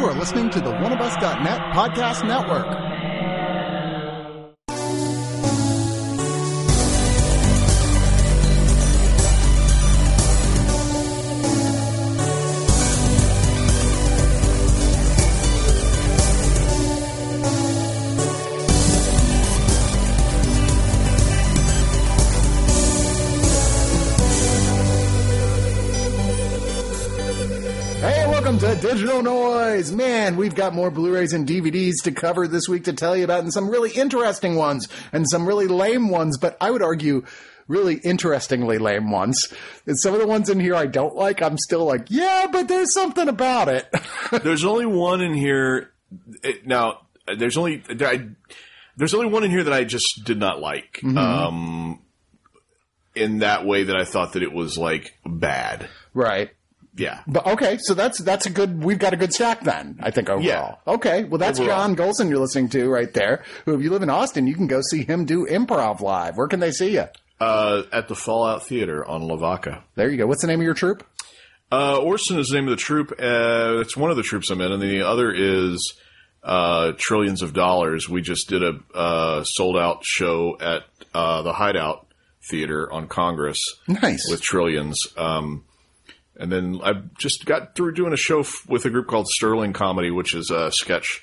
You are listening to the oneofus.net podcast network. Digital Noise. Man, we've got more Blu-rays and DVDs to cover this week to tell you about and some really interesting ones and some really lame ones, but I would argue really interestingly lame ones. And some of the ones in here I don't like, I'm still like, yeah, but there's something about it. There's only one in here. it- Now, there's only I, there's only one in here that I just did not like. Um, in that way that I thought that it was like bad. right. Yeah. But okay, so that's that's a good. We've got a good stack then. I think overall. Yeah. Okay, well that's Overall. John Golson you're listening to right there. Who, if you live in Austin, you can go see him do improv live. Where can they see you? Uh, at the Fallout Theater on Lavaca. There you go. What's the name of your troupe? Uh, Orson is the name of the troop. Uh, it's one of the troops I'm in, and the other is uh, Trillions of Dollars. We just did a uh, sold out show at uh, the Hideout Theater on Congress. Nice. with Trillions. Um, and then I just got through doing a show f- with a group called Sterling Comedy, which is uh, sketch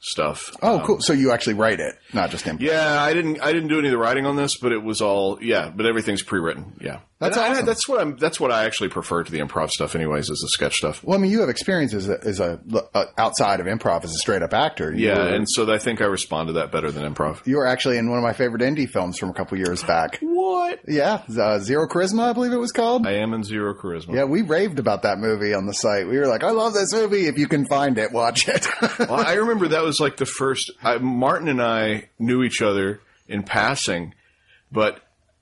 stuff. Oh, cool. So you actually write it, not just improv. Yeah, I didn't. I didn't do any of the writing on this, but it was all yeah. But everything's pre-written. Yeah, That's And I- awesome. that's what I'm. That's what I actually prefer to the improv stuff, anyways, is the sketch stuff. Well, I mean, you have experience as a, as a uh, outside of improv as a straight up actor. You Yeah, were, and so I think I respond to that better than improv. you were actually in one of my favorite indie films from a couple years back. What? Yeah, uh, Zero Charisma, I believe it was called. I am in zero charisma. yeah, we raved about that movie on the site. We were like, "I love this movie. If you can find it, watch it." well, I remember that was like the first. I, Martin and I knew each other in passing, but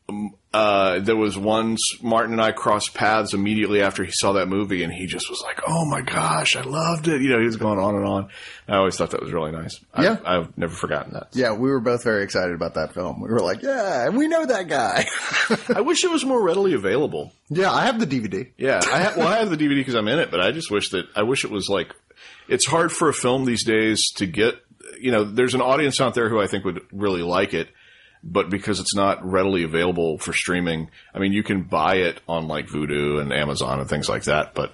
um, uh, there was once Martin and I crossed paths immediately after he saw that movie, and he just was like, "Oh my gosh, I loved it!" You know, he was going on and on. I always thought that was really nice. Yeah. I've, I've never forgotten that. yeah, we were both very excited about that film. We were like, "Yeah, we know that guy." I wish it was more readily available. yeah, I have the DVD. Yeah, I have, well, I have the DVD because I'm in it, but I just wish that I wish it was like. It's hard for a film these days to get. You know, there's an audience out there who I think would really like it, but because it's not readily available for streaming, I mean, you can buy it on like Vudu and Amazon and things like that. But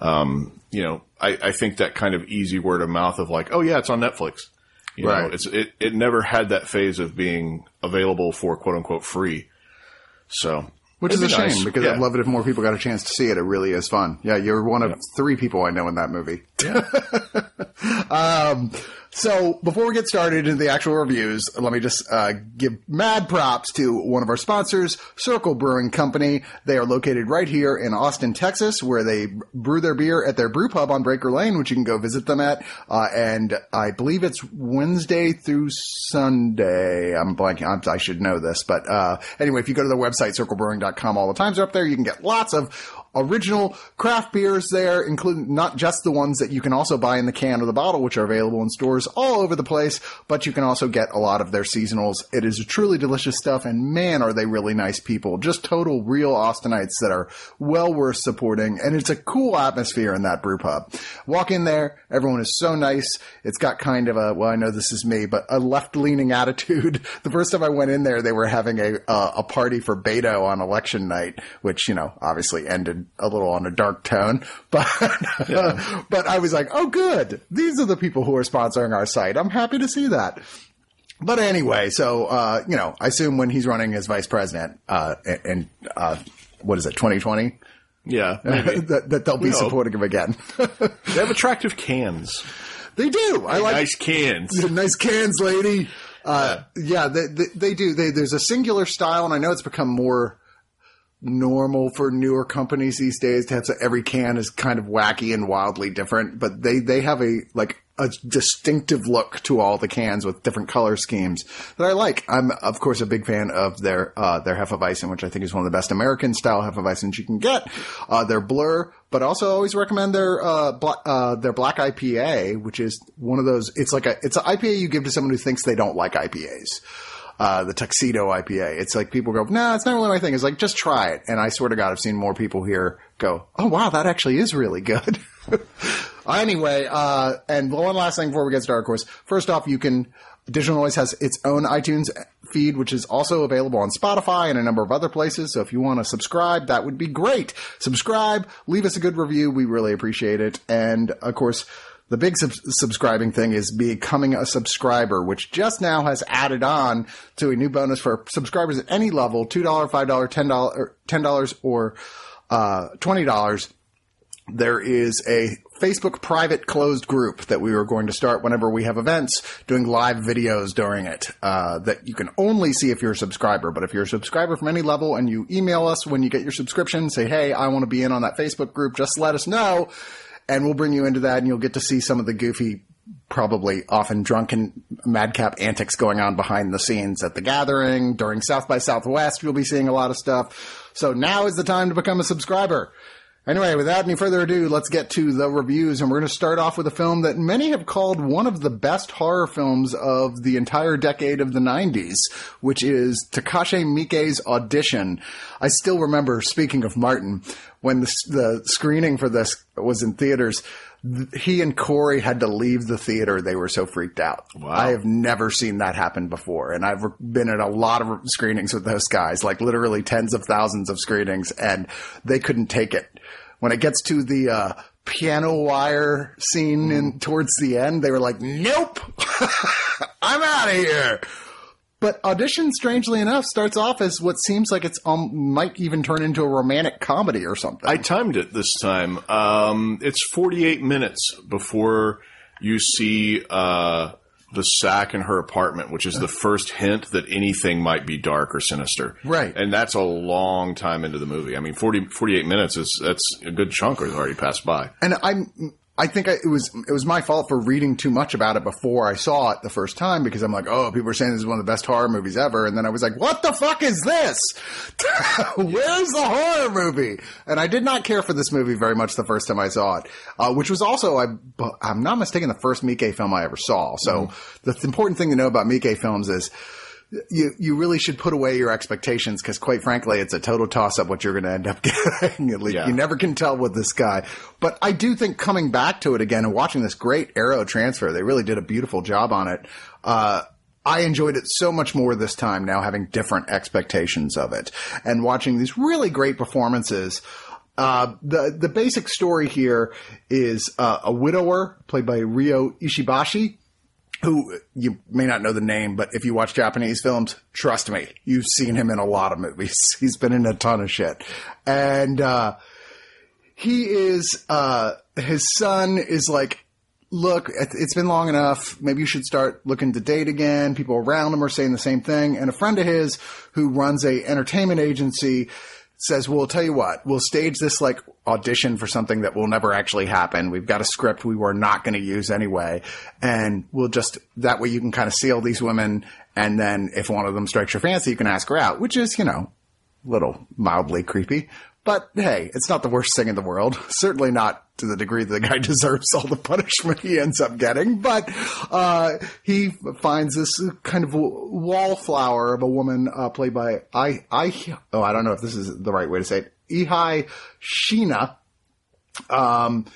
um, you know, I, I think that kind of easy word of mouth of like, oh yeah, it's on Netflix. You Right. know, it's it it never had that phase of being available for quote unquote free. So. Which is a shame nice. because Yeah. I'd love it if more people got a chance to see it. It really is fun. Yeah, you're one of three people I know in that movie. um, so before we get started into the actual reviews, let me just uh, give mad props to one of our sponsors, Circle Brewing Company. They are located right here in Austin, Texas, where they brew their beer at their brew pub on Breaker Lane, which you can go visit them at. Uh, and I believe it's Wednesday through Sunday. I'm blanking. I'm, I should know this, but uh, anyway, if you go to their website, circlebrewing.com, all the times are up there. You can get lots of original craft beers there, including not just the ones that you can also buy in the can or the bottle, which are available in stores all over the place, but you can also get a lot of their seasonals. It is truly delicious stuff, and man, are they really nice people. Just total real Austinites that are well worth supporting, and it's a cool atmosphere in that brew pub. Walk in there, everyone is so nice. It's got kind of a, well, I know this is me, but a left-leaning attitude. The first time I went in there, they were having a, uh, a party for Beto on election night, which, you know, obviously ended a little on a dark tone, but, but I was like, oh, good. These are the people who are sponsoring our site. I'm happy to see that. But anyway, so, uh, you know, I assume when he's running as vice president, uh, and, uh, what is it, 2020? Yeah, that, that they'll be We hope. supporting him again. they have attractive cans. they do. I like nice cans. nice cans, lady. Uh, yeah, they, they, they do. They, there's a singular style, and I know it's become more normal for newer companies these days to have so every can is kind of wacky and wildly different, but they, they have a, like, a distinctive look to all the cans with different color schemes that I like. I'm, of course, a big fan of their, uh, their Hefeweizen, which I think is one of the best American style Hefeweizens you can get. Uh, their Blur, but also always recommend their, uh, uh, their black IPA, which is one of those, it's like a, it's an IPA you give to someone who thinks they don't like IPAs. Uh, the tuxedo IPA. It's like people go, nah, it's not really my thing. It's like, just try it. And I swear to God, I've seen more people here go, oh wow, that actually is really good. Anyway, uh, and one last thing before we get started, of course. First off, you can, Digital Noise has its own iTunes feed, which is also available on Spotify and a number of other places. So if you want to subscribe, that would be great. Subscribe, leave us a good review. We really appreciate it. And of course, the big sub- subscribing thing is becoming a subscriber, which just now has added on to a new bonus for subscribers at any level, $2, $5, $10, $10 or, uh, $20 there is a Facebook private closed group that we are going to start whenever we have events, doing live videos during it uh, that you can only see if you're a subscriber. But if you're a subscriber from any level and you email us when you get your subscription, say, "Hey, I want to be in on that Facebook group," just let us know, and we'll bring you into that, and you'll get to see some of the goofy. Probably often drunken madcap antics going on behind the scenes at the gathering during South by Southwest. You'll be seeing a lot of stuff. So now is the time to become a subscriber. Anyway, without any further ado, let's get to the reviews, and we're going to start off with a film that many have called one of the best horror films of the entire decade of the 90s, which is Takashi Miike's Audition. I still remember, speaking of Martin, when the, the screening for this was in theaters, he and Corey had to leave the theater. They were so freaked out. Wow. I have never seen that happen before. And I've been at a lot of screenings with those guys, like literally tens of thousands of screenings, and they couldn't take it. When it gets to the, uh, piano wire scene in, towards the end, they were like, nope, I'm out of here. But audition, strangely enough, starts off as what seems like it's um, might even turn into a romantic comedy or something. I timed it this time. Um, it's 48 minutes before you see uh, the sack in her apartment, which is the uh. first hint that anything might be dark or sinister. Right. And that's a long time into the movie. I mean, 40, 48 minutes is that's a good chunk has already passed by. and I'm I think I, it was it was my fault for reading too much about it before I saw it the first time because I'm like, oh, people are saying this is one of the best horror movies ever, and then I was like, what the fuck is this? Where's the horror movie? And I did not care for this movie very much the first time I saw it, uh, which was also I I'm not mistaken the first Miike film I ever saw. So the important thing to know about Miike films is you you really should put away your expectations because quite frankly it's a total toss up what you're going to end up getting At least Yeah. you never can tell with this guy but i do think coming back to it again and watching this great arrow transfer they really did a beautiful job on it uh I enjoyed it so much more this time now having different expectations of it and watching these really great performances. Uh, the, the basic story here is, uh, a widower played by Ryo Ishibashi who you may not know the name, but if you watch Japanese films, trust me, you've seen him in a lot of movies. He's been in a ton of shit. And, uh, he is, uh, his son is like, look, it- it's been long enough. Maybe you should start looking to date again. People around him are saying the same thing. And a friend of his who runs a entertainment agency says, well, I'll tell you what, we'll stage this like audition for something that will never actually happen. We've got a script we were not going to use anyway. And we'll just, that way you can kind of seal these women. And then if one of them strikes your fancy, you can ask her out, which is, you know, a little mildly creepy. But hey, it's not the worst thing in the world. Certainly not to the degree that the guy deserves all the punishment he ends up getting. But uh, he finds this kind of wallflower of a woman uh, played by I I oh I don't know if this is the right way to say it. Eihi Shiina um,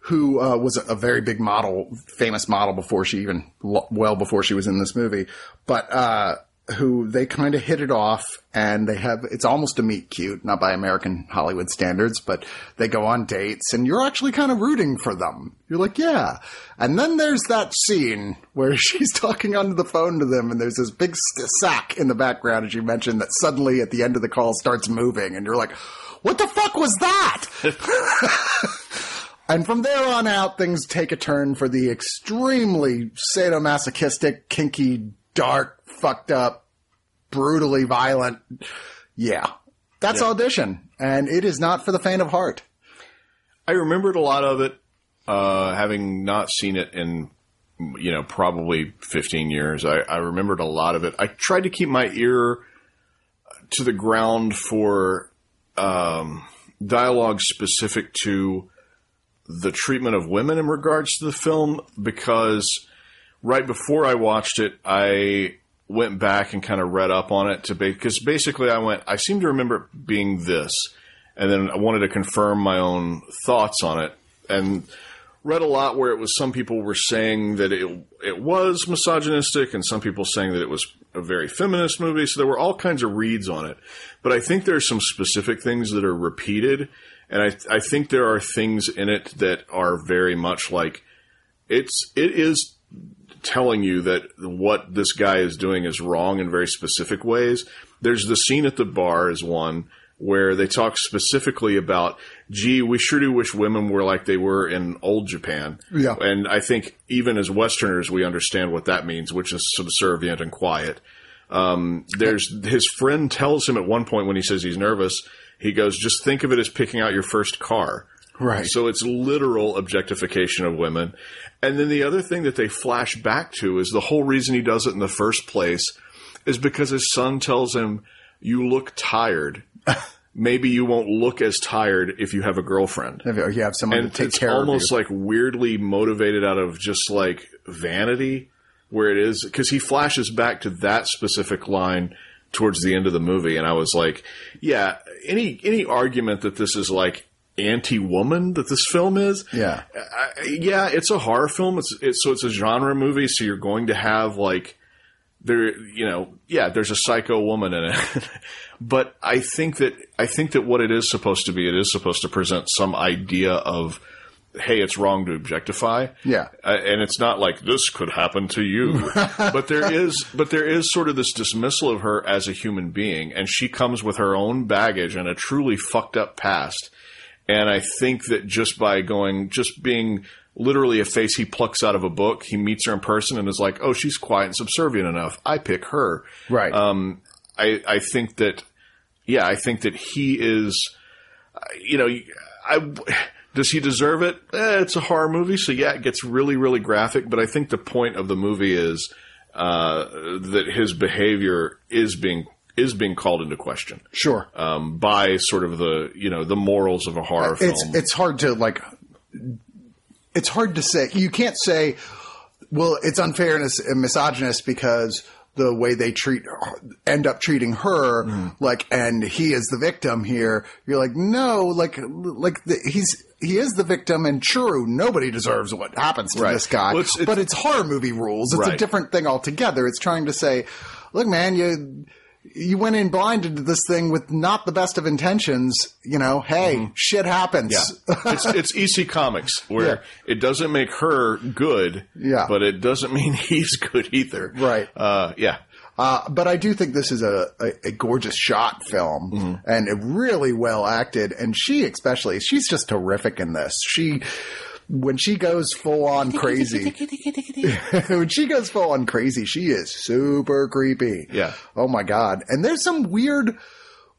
who uh, was a very big model, famous model before she even, well before she was in this movie, but uh, who they kind of hit it off and they have, it's almost a meet cute, not by American Hollywood standards, but they go on dates and you're actually kind of rooting for them. You're like, yeah. And then there's that scene where she's talking onto the phone to them and there's this big sack in the background, as you mentioned, that suddenly at the end of the call starts moving and you're like, what the fuck was that? And from there on out, things take a turn for the extremely sadomasochistic, kinky, dark, fucked up, brutally violent. Yeah. That's Yeah. audition. And it is not for the faint of heart. I remembered a lot of it, uh, having not seen it in, you know, probably 15 years. I, I remembered a lot of it. I tried to keep my ear to the ground for um, dialogue specific to the treatment of women in regards to the film because right before I watched it, I went back and kind of read up on it to because basically I went, I seem to remember it being this, and then I wanted to confirm my own thoughts on it. And read a lot where it was some people were saying that it it was misogynistic, and some people saying that it was a very feminist movie. So there were all kinds of reads on it. But I think there's some specific things that are repeated, and I I think there are things in it that are very much like it's it is telling you that what this guy is doing is wrong in very specific ways. There's the scene at the bar is one where they talk specifically about, gee, we sure do wish women were like they were in old Japan. Yeah. And I think even as Westerners, we understand what that means, which is subservient and quiet. Um, there's his friend tells him at one point when he says he's nervous, he goes, just think of it as picking out your first car. Right. So it's literal objectification of women. And then the other thing that they flash back to is the whole reason he does it in the first place is because his son tells him, you look tired. Maybe you won't look as tired if you have a girlfriend. If you have someone And to take it's care almost of you. like weirdly motivated out of just like vanity where it is because he flashes back to that specific line towards the end of the movie and I was like, yeah, any any argument that this is like anti-woman that this film is, yeah. Yeah, it's a horror film. It's, it's so it's a genre movie, so you're going to have like there, you know, yeah, there's a psycho woman in it. but I think that I think that what it is supposed to be, it is supposed to present some idea of, hey, it's wrong to objectify. Yeah. Uh, and it's not like this could happen to you, but there is, but there is sort of this dismissal of her as a human being, and she comes with her own baggage and a truly fucked up past. And I think that just by going, just being literally a face he plucks out of a book, he meets her in person and is like, oh, she's quiet and subservient enough. I pick her. Right. Um, I, I think that, yeah, I think that he is, you know, I, does he deserve it? Eh, it's a horror movie, so yeah, it gets really, really graphic. But I think the point of the movie is uh, that his behavior is being is being called into question sure. um, by sort of the you know the morals of a horror it's film. it's hard to like it's hard to say. You can't say well it's unfair and misogynist because the way they treat end up treating her Mm-hmm. like and he is the victim here. You're like no like like the, he's he is the victim and true. Nobody deserves what happens to Right. this guy. Well, it's- it's- but it's horror movie rules. It's a different thing altogether. It's trying to say look man you you went in blind into this thing with not the best of intentions, you know, hey, shit happens. Mm-hmm. Yeah. it's, it's EC Comics where Yeah. it doesn't make her good, Yeah. but it doesn't mean he's good either. Right. Uh, yeah. Uh, but I do think this is a, a, a gorgeous shot film Mm-hmm. and really well acted. And she especially, she's just terrific in this. She, when she goes full on crazy, when she goes full on crazy, she is super creepy. Yeah. Oh my God. And there's some weird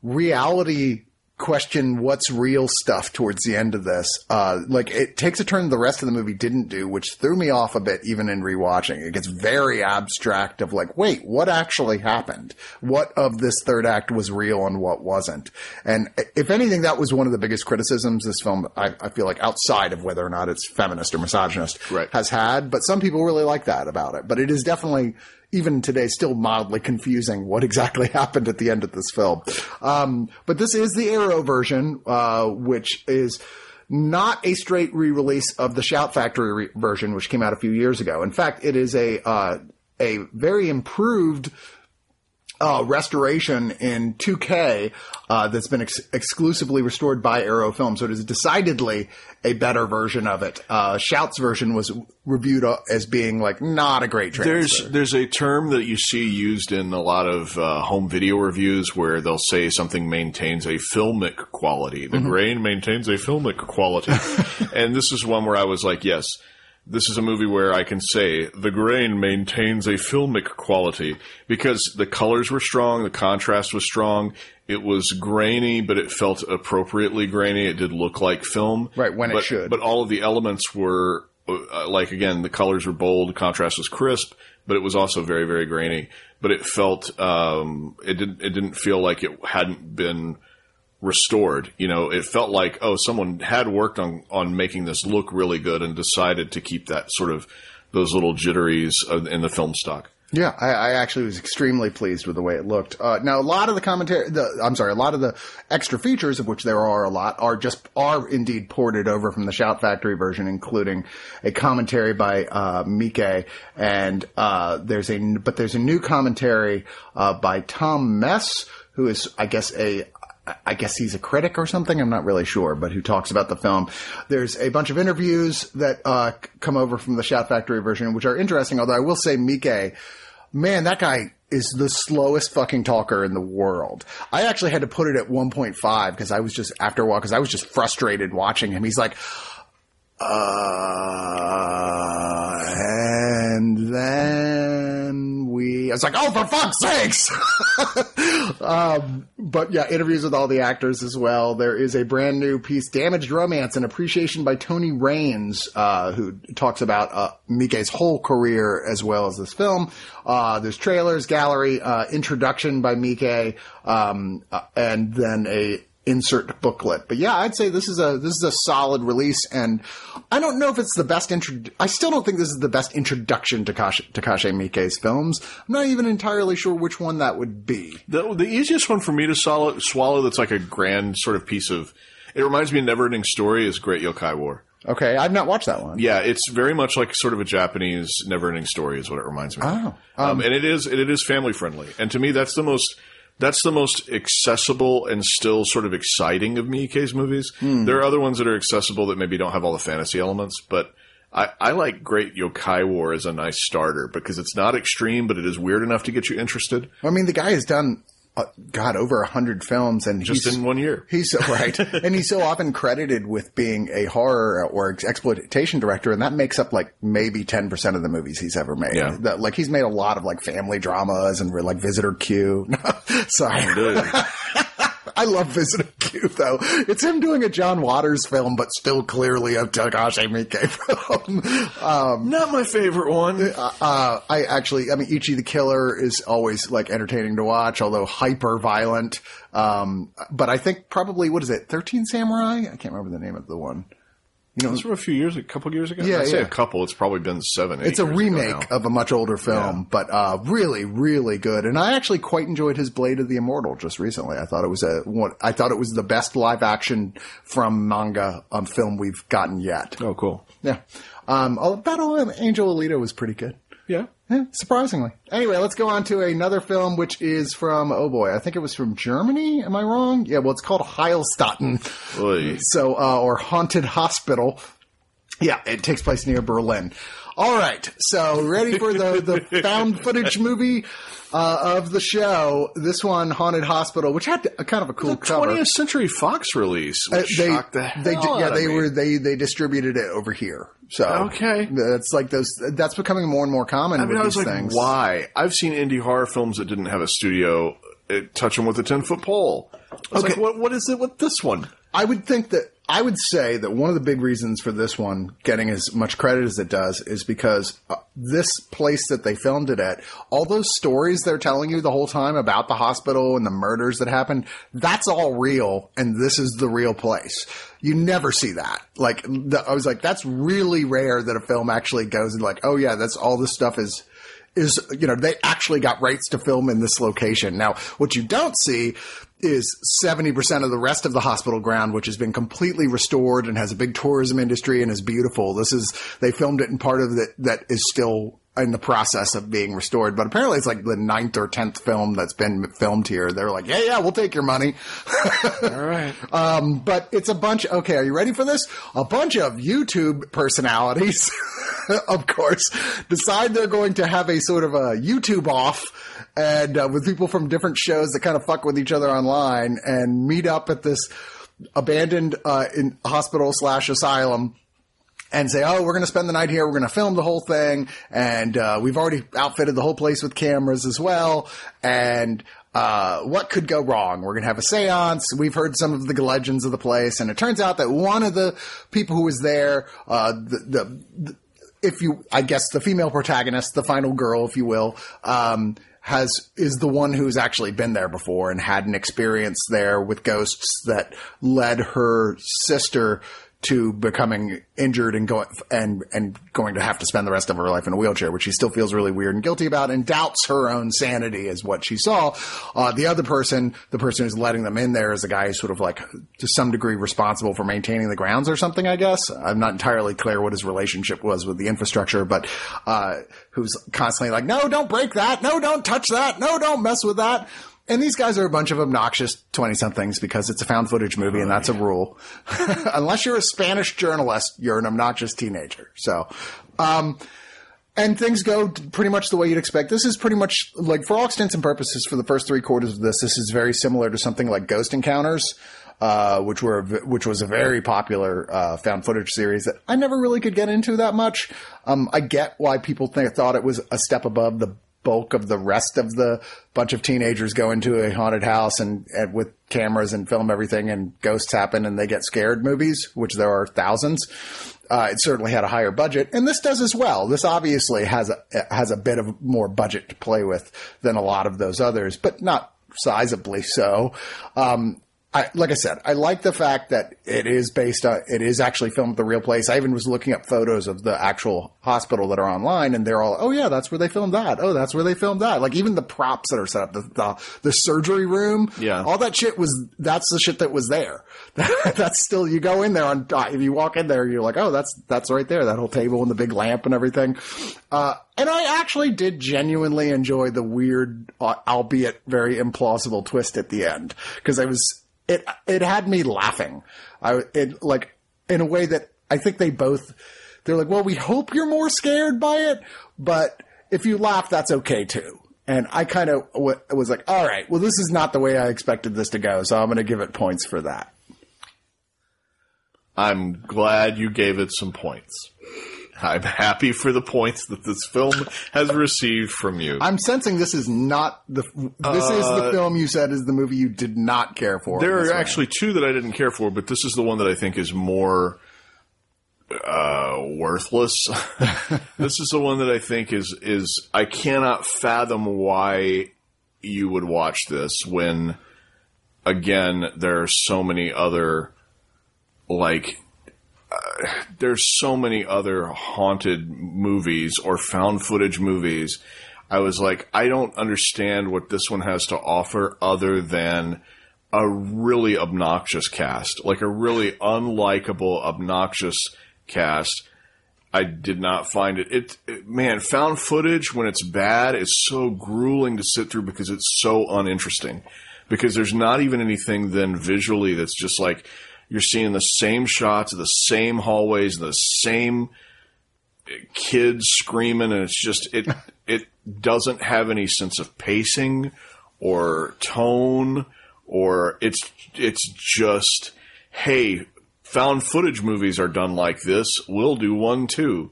reality question what's real stuff towards the end of this. Uh, like it takes a turn the rest of the movie didn't do, which threw me off a bit even in rewatching. It gets very abstract of like, wait, what actually happened? What of this third act was real and what wasn't? And if anything, that was one of the biggest criticisms this film, I, I feel like outside of whether or not it's feminist or misogynist Right. has had, but some people really like that about it. But it is definitely, even today, still mildly confusing what exactly happened at the end of this film. Um, but this is the Arrow version, uh, which is not a straight re-release of the Shout Factory re- version, which came out a few years ago. In fact, it is a uh, a very improved uh, restoration in 2K uh, that's been ex- exclusively restored by Arrow Film. So it is decidedly a better version of it. Uh, Shout's version was reviewed uh, as being like not a great transfer. There's there's a term that you see used in a lot of uh, home video reviews where they'll say something maintains a filmic quality. The grain maintains a filmic quality, and this is one where I was like, yes. This is a movie where I can say the grain maintains a filmic quality because the colors were strong, the contrast was strong. It was grainy, but it felt appropriately grainy. It did look like film, Right, when it but, should. But all of the elements were uh, like again, the colors were bold, contrast was crisp, but it was also very, very grainy. But it felt um, it didn't it didn't feel like it hadn't been restored. You know, it felt like oh, someone had worked on on making this look really good and decided to keep that sort of those little jitteries in the film stock. Yeah, I, I actually was extremely pleased with the way it looked. Uh, now, a lot of the commentary, the, I'm sorry, a lot of the extra features, of which there are a lot, are just are indeed ported over from the Shout Factory version, including a commentary by uh, Miike, and uh, there's a but there's a new commentary uh, by Tom Mes, who is, I guess, a I guess he's a critic or something. I'm not really sure, but who talks about the film. There's a bunch of interviews that uh, come over from the Shout Factory version, which are interesting. Although I will say, Miike, man, that guy is the slowest fucking talker in the world. I actually had to put it at 1.5 because I was just after a while because I was just frustrated watching him. He's like, uh, and then I was like, oh, for fuck's sakes! um, but yeah, interviews with all the actors as well. There is a brand new piece, Damaged Romance, an appreciation by Tony Rayns, uh, who talks about, uh, Miike's whole career as well as this film. Uh, there's trailers, gallery, uh, introduction by Mike, um, uh, and then a, insert booklet. But yeah, I'd say this is a this is a solid release, and I don't know if it's the best intro. I still don't think this is the best introduction to Takashi, Takashi Miike's films. I'm not even entirely sure which one that would be. The, the easiest one for me to swallow, swallow that's like a grand sort of piece of. It reminds me of Never Ending Story is Great Yokai War. Okay, I've not watched that one. Yeah, it's very much like sort of a Japanese Never Ending Story is what it reminds me. Oh, of. Um, and it is and it is family friendly, and to me that's the most that's the most accessible and still sort of exciting of Miike's movies. Hmm. There are other ones that are accessible that maybe don't have all the fantasy elements, but I, I like Great Yokai War as a nice starter because it's not extreme, but it is weird enough to get you interested. I mean, the guy has done. Uh, God, over a hundred films, and Just in one year. He's so right, and he's so often credited with being a horror or exploitation director, and that makes up like maybe ten percent of the movies he's ever made. Yeah. Like he's made a lot of like family dramas and like Visitor Q. Sorry. I love Visitor Though. It's him doing a John Waters film, but still clearly a Takashi Miike film. Not my favorite one. Uh, I actually, I mean, Ichi the Killer is always like entertaining to watch, although hyper violent. Um, but I think probably what is it, Thirteen Samurai? I can't remember the name of the one. You know, It's from a few years, a couple years ago. Yeah, I say yeah. a couple. It's probably been seven. Eight it's a remake of a much older film, but uh, really, really good. And I actually quite enjoyed his Blade of the Immortal just recently. I thought it was a one. I thought it was the best live action from manga um, film we've gotten yet. Oh, cool. Yeah, um, Battle of Angel Alita was pretty good. Yeah. Yeah, surprisingly. Anyway, let's go on to another film, which is from, oh boy, I think it was from Germany. Am I wrong? Yeah, well, it's called Heilstatten. Oy. So, uh, or Haunted Hospital. Yeah, it takes place near Berlin. All right. So, ready for the, the found footage movie, uh, of the show. This one, Haunted Hospital, which had a kind of a cool cover. 20th Century Fox release, Uh, they, shocked the hell they, did- yeah, of they me. were, they, they distributed it over here. So, Okay. That's like those, that's becoming more and more common I mean, with I was these like, things. why? I've seen indie horror films that didn't have a studio uh, touch them with a ten foot pole. I was Okay. like, what? What is it with this one? I would think that I would say that one of the big reasons for this one getting as much credit as it does is because uh, this place that they filmed it at, all those stories they're telling you the whole time about the hospital and the murders that happened, that's all real, and this is the real place. You never see that. Like, the, I was like, that's really rare that a film actually goes and like, oh yeah, that's all this stuff is is, you know, they actually got rights to film in this location. Now, what you don't see is 70% of the rest of the hospital ground, which has been completely restored and has a big tourism industry and is beautiful. This is, they filmed it in part of it that is still in the process of being restored. But apparently it's like the ninth or tenth film that's been filmed here. They're like, yeah, yeah, we'll take your money. All right. Um, but it's a bunch. Okay, are you ready for this? A bunch of YouTube personalities, of course, decide they're going to have a sort of a YouTube off, and uh, with people from different shows that kind of fuck with each other online, and meet up at this abandoned uh, in hospital slash asylum and say, "Oh, we're going to spend the night here. We're going to film the whole thing, and uh, we've already outfitted the whole place with cameras as well." And uh, what could go wrong? We're going to have a séance. We've heard some of the legends of the place, and it turns out that one of the people who was there, uh, the, the if you, I guess, the female protagonist, the final girl, if you will, um, has is the one who's actually been there before and had an experience there with ghosts that led her sister to becoming injured and going and and going to have to spend the rest of her life in a wheelchair, which she still feels really weird and guilty about, and doubts her own sanity is what she saw. Uh, the other person, the person who's letting them in there, is a guy who's sort of like to some degree responsible for maintaining the grounds or something. I guess I'm not entirely clear what his relationship was with the infrastructure, but uh, who's constantly like, "No, don't break that. No, don't touch that. No, don't mess with that." And these guys are a bunch of obnoxious 20 somethings because it's a found footage movie and that's a rule. Unless you're a Spanish journalist, you're an obnoxious teenager. So, um, and things go pretty much the way you'd expect. This is pretty much like, for all extents and purposes, for the first three quarters of this, this is very similar to something like Ghost Encounters, uh, which were which was a very popular uh, found footage series that I never really could get into that much. Um, I get why people think, thought it was a step above the bulk of the rest of the bunch of teenagers go into a haunted house and, and, with cameras and film everything and ghosts happen and they get scared movies, which there are thousands. Uh, it certainly had a higher budget, and this does as well. This obviously has a has a bit of more budget to play with than a lot of those others, but not sizably so. Um, I, like I said, I like the fact that it is based on, it is actually filmed at the real place. I even was looking up photos of the actual hospital that are online and they're all, oh yeah, that's where they filmed that. Oh, that's where they filmed that. Like even the props that are set up, the, the, the surgery room, Yeah. all that shit was, that's the shit that was there. that's still, you go in there on, if you walk in there, you're like, oh, that's, that's right there, that whole table and the big lamp and everything. Uh, and I actually did genuinely enjoy the weird, uh, albeit very implausible twist at the end. Cause I was, it it had me laughing. I it like in a way that I think they both they're like, well, we hope you're more scared by it, but if you laugh, that's okay too. And I kind of w- was like, all right, well, this is not the way I expected this to go, so I'm going to give it points for that. I'm glad you gave it some points. I'm happy for the points that this film has received from you. I'm sensing this is not the this is the film you said is the movie you did not care for. There are way. actually two that I didn't care for, but this is the one that I think is more uh, worthless. this is the one that I think is is I cannot fathom why you would watch this when again there are so many other like uh, there's so many other haunted movies or found footage movies. I was like, I don't understand what this one has to offer other than a really obnoxious cast, like a really unlikable, obnoxious cast. I did not find it. It, it man, found footage when it's bad is so grueling to sit through because it's so uninteresting. Because there's not even anything then visually that's just like you're seeing the same shots, the same hallways, the same kids screaming, and it's just it it doesn't have any sense of pacing or tone, or it's it's just hey, found footage movies are done like this. We'll do one too.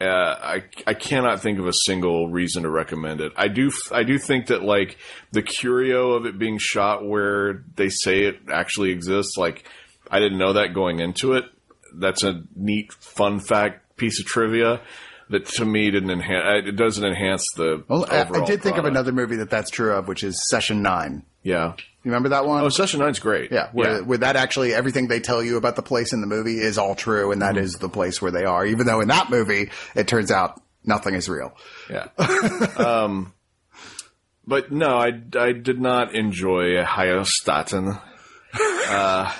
Uh, I I cannot think of a single reason to recommend it. I do I do think that like the curio of it being shot where they say it actually exists. Like I didn't know that going into it. That's a neat fun fact piece of trivia that to me didn't enhance. It doesn't enhance the. Well, I, I did think of another movie that that's true of, which is Session Nine. Yeah. You remember that one? Oh, Session Nine's great. Yeah, where, where that actually everything they tell you about the place in the movie is all true, and that is the place where they are. Even though in that movie it turns out nothing is real. Yeah. um, but no, I, I did not enjoy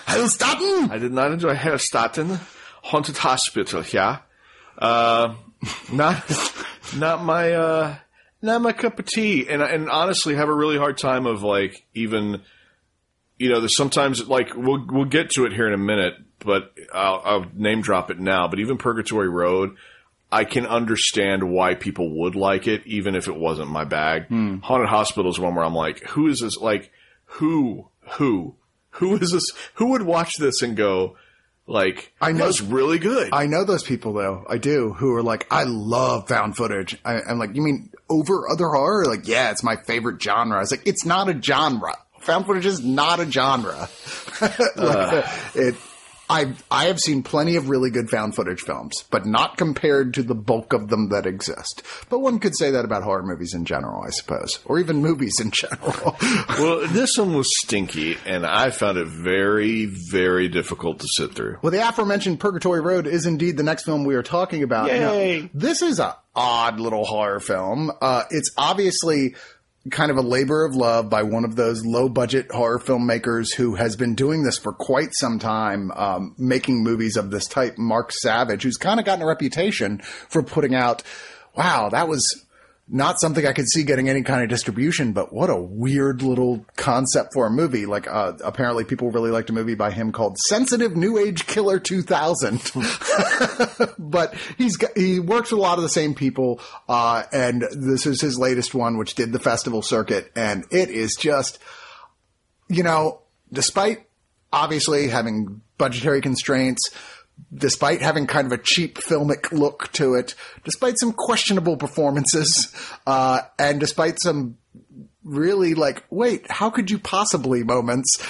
Heilstatten! I did not enjoy Hyostaten. Haunted Hospital, yeah. Uh, not, not my, uh, not my cup of tea. And, and honestly have a really hard time of like even, you know, there's sometimes like, we'll, we'll get to it here in a minute, but I'll, I'll name drop it now. But even Purgatory Road, I can understand why people would like it, even if it wasn't my bag. Haunted Hospital is one where I'm like, who is this? Like, who, who, who is this? Who would watch this and go, like, I know- that's really good. I know those people though. I do who are like, I love found footage. I, I'm like, you mean over other horror? Like, yeah, it's my favorite genre. I was like, it's not a genre. Found footage is not a genre. like, uh. it I I have seen plenty of really good found footage films, but not compared to the bulk of them that exist. But one could say that about horror movies in general, I suppose, or even movies in general. Well, this one was stinky, and I found it very, very difficult to sit through. well, the aforementioned Purgatory Road is indeed the next film we are talking about. Yay. Now, this is a odd little horror film. Uh, it's obviously kind of a labor of love by one of those low budget horror filmmakers who has been doing this for quite some time, um, making movies of this type. Mark Savage, who's kind of gotten a reputation for putting out, wow, that was not something I could see getting any kind of distribution, but what a weird little concept for a movie. Like, uh, apparently people really liked a movie by him called Sensitive New Age Killer 2000. but he's got, he works with a lot of the same people, uh, and this is his latest one, which did the festival circuit, and it is just, you know, despite obviously having budgetary constraints, despite having kind of a cheap filmic look to it, despite some questionable performances, uh, and despite some really like, wait, how could you possibly moments?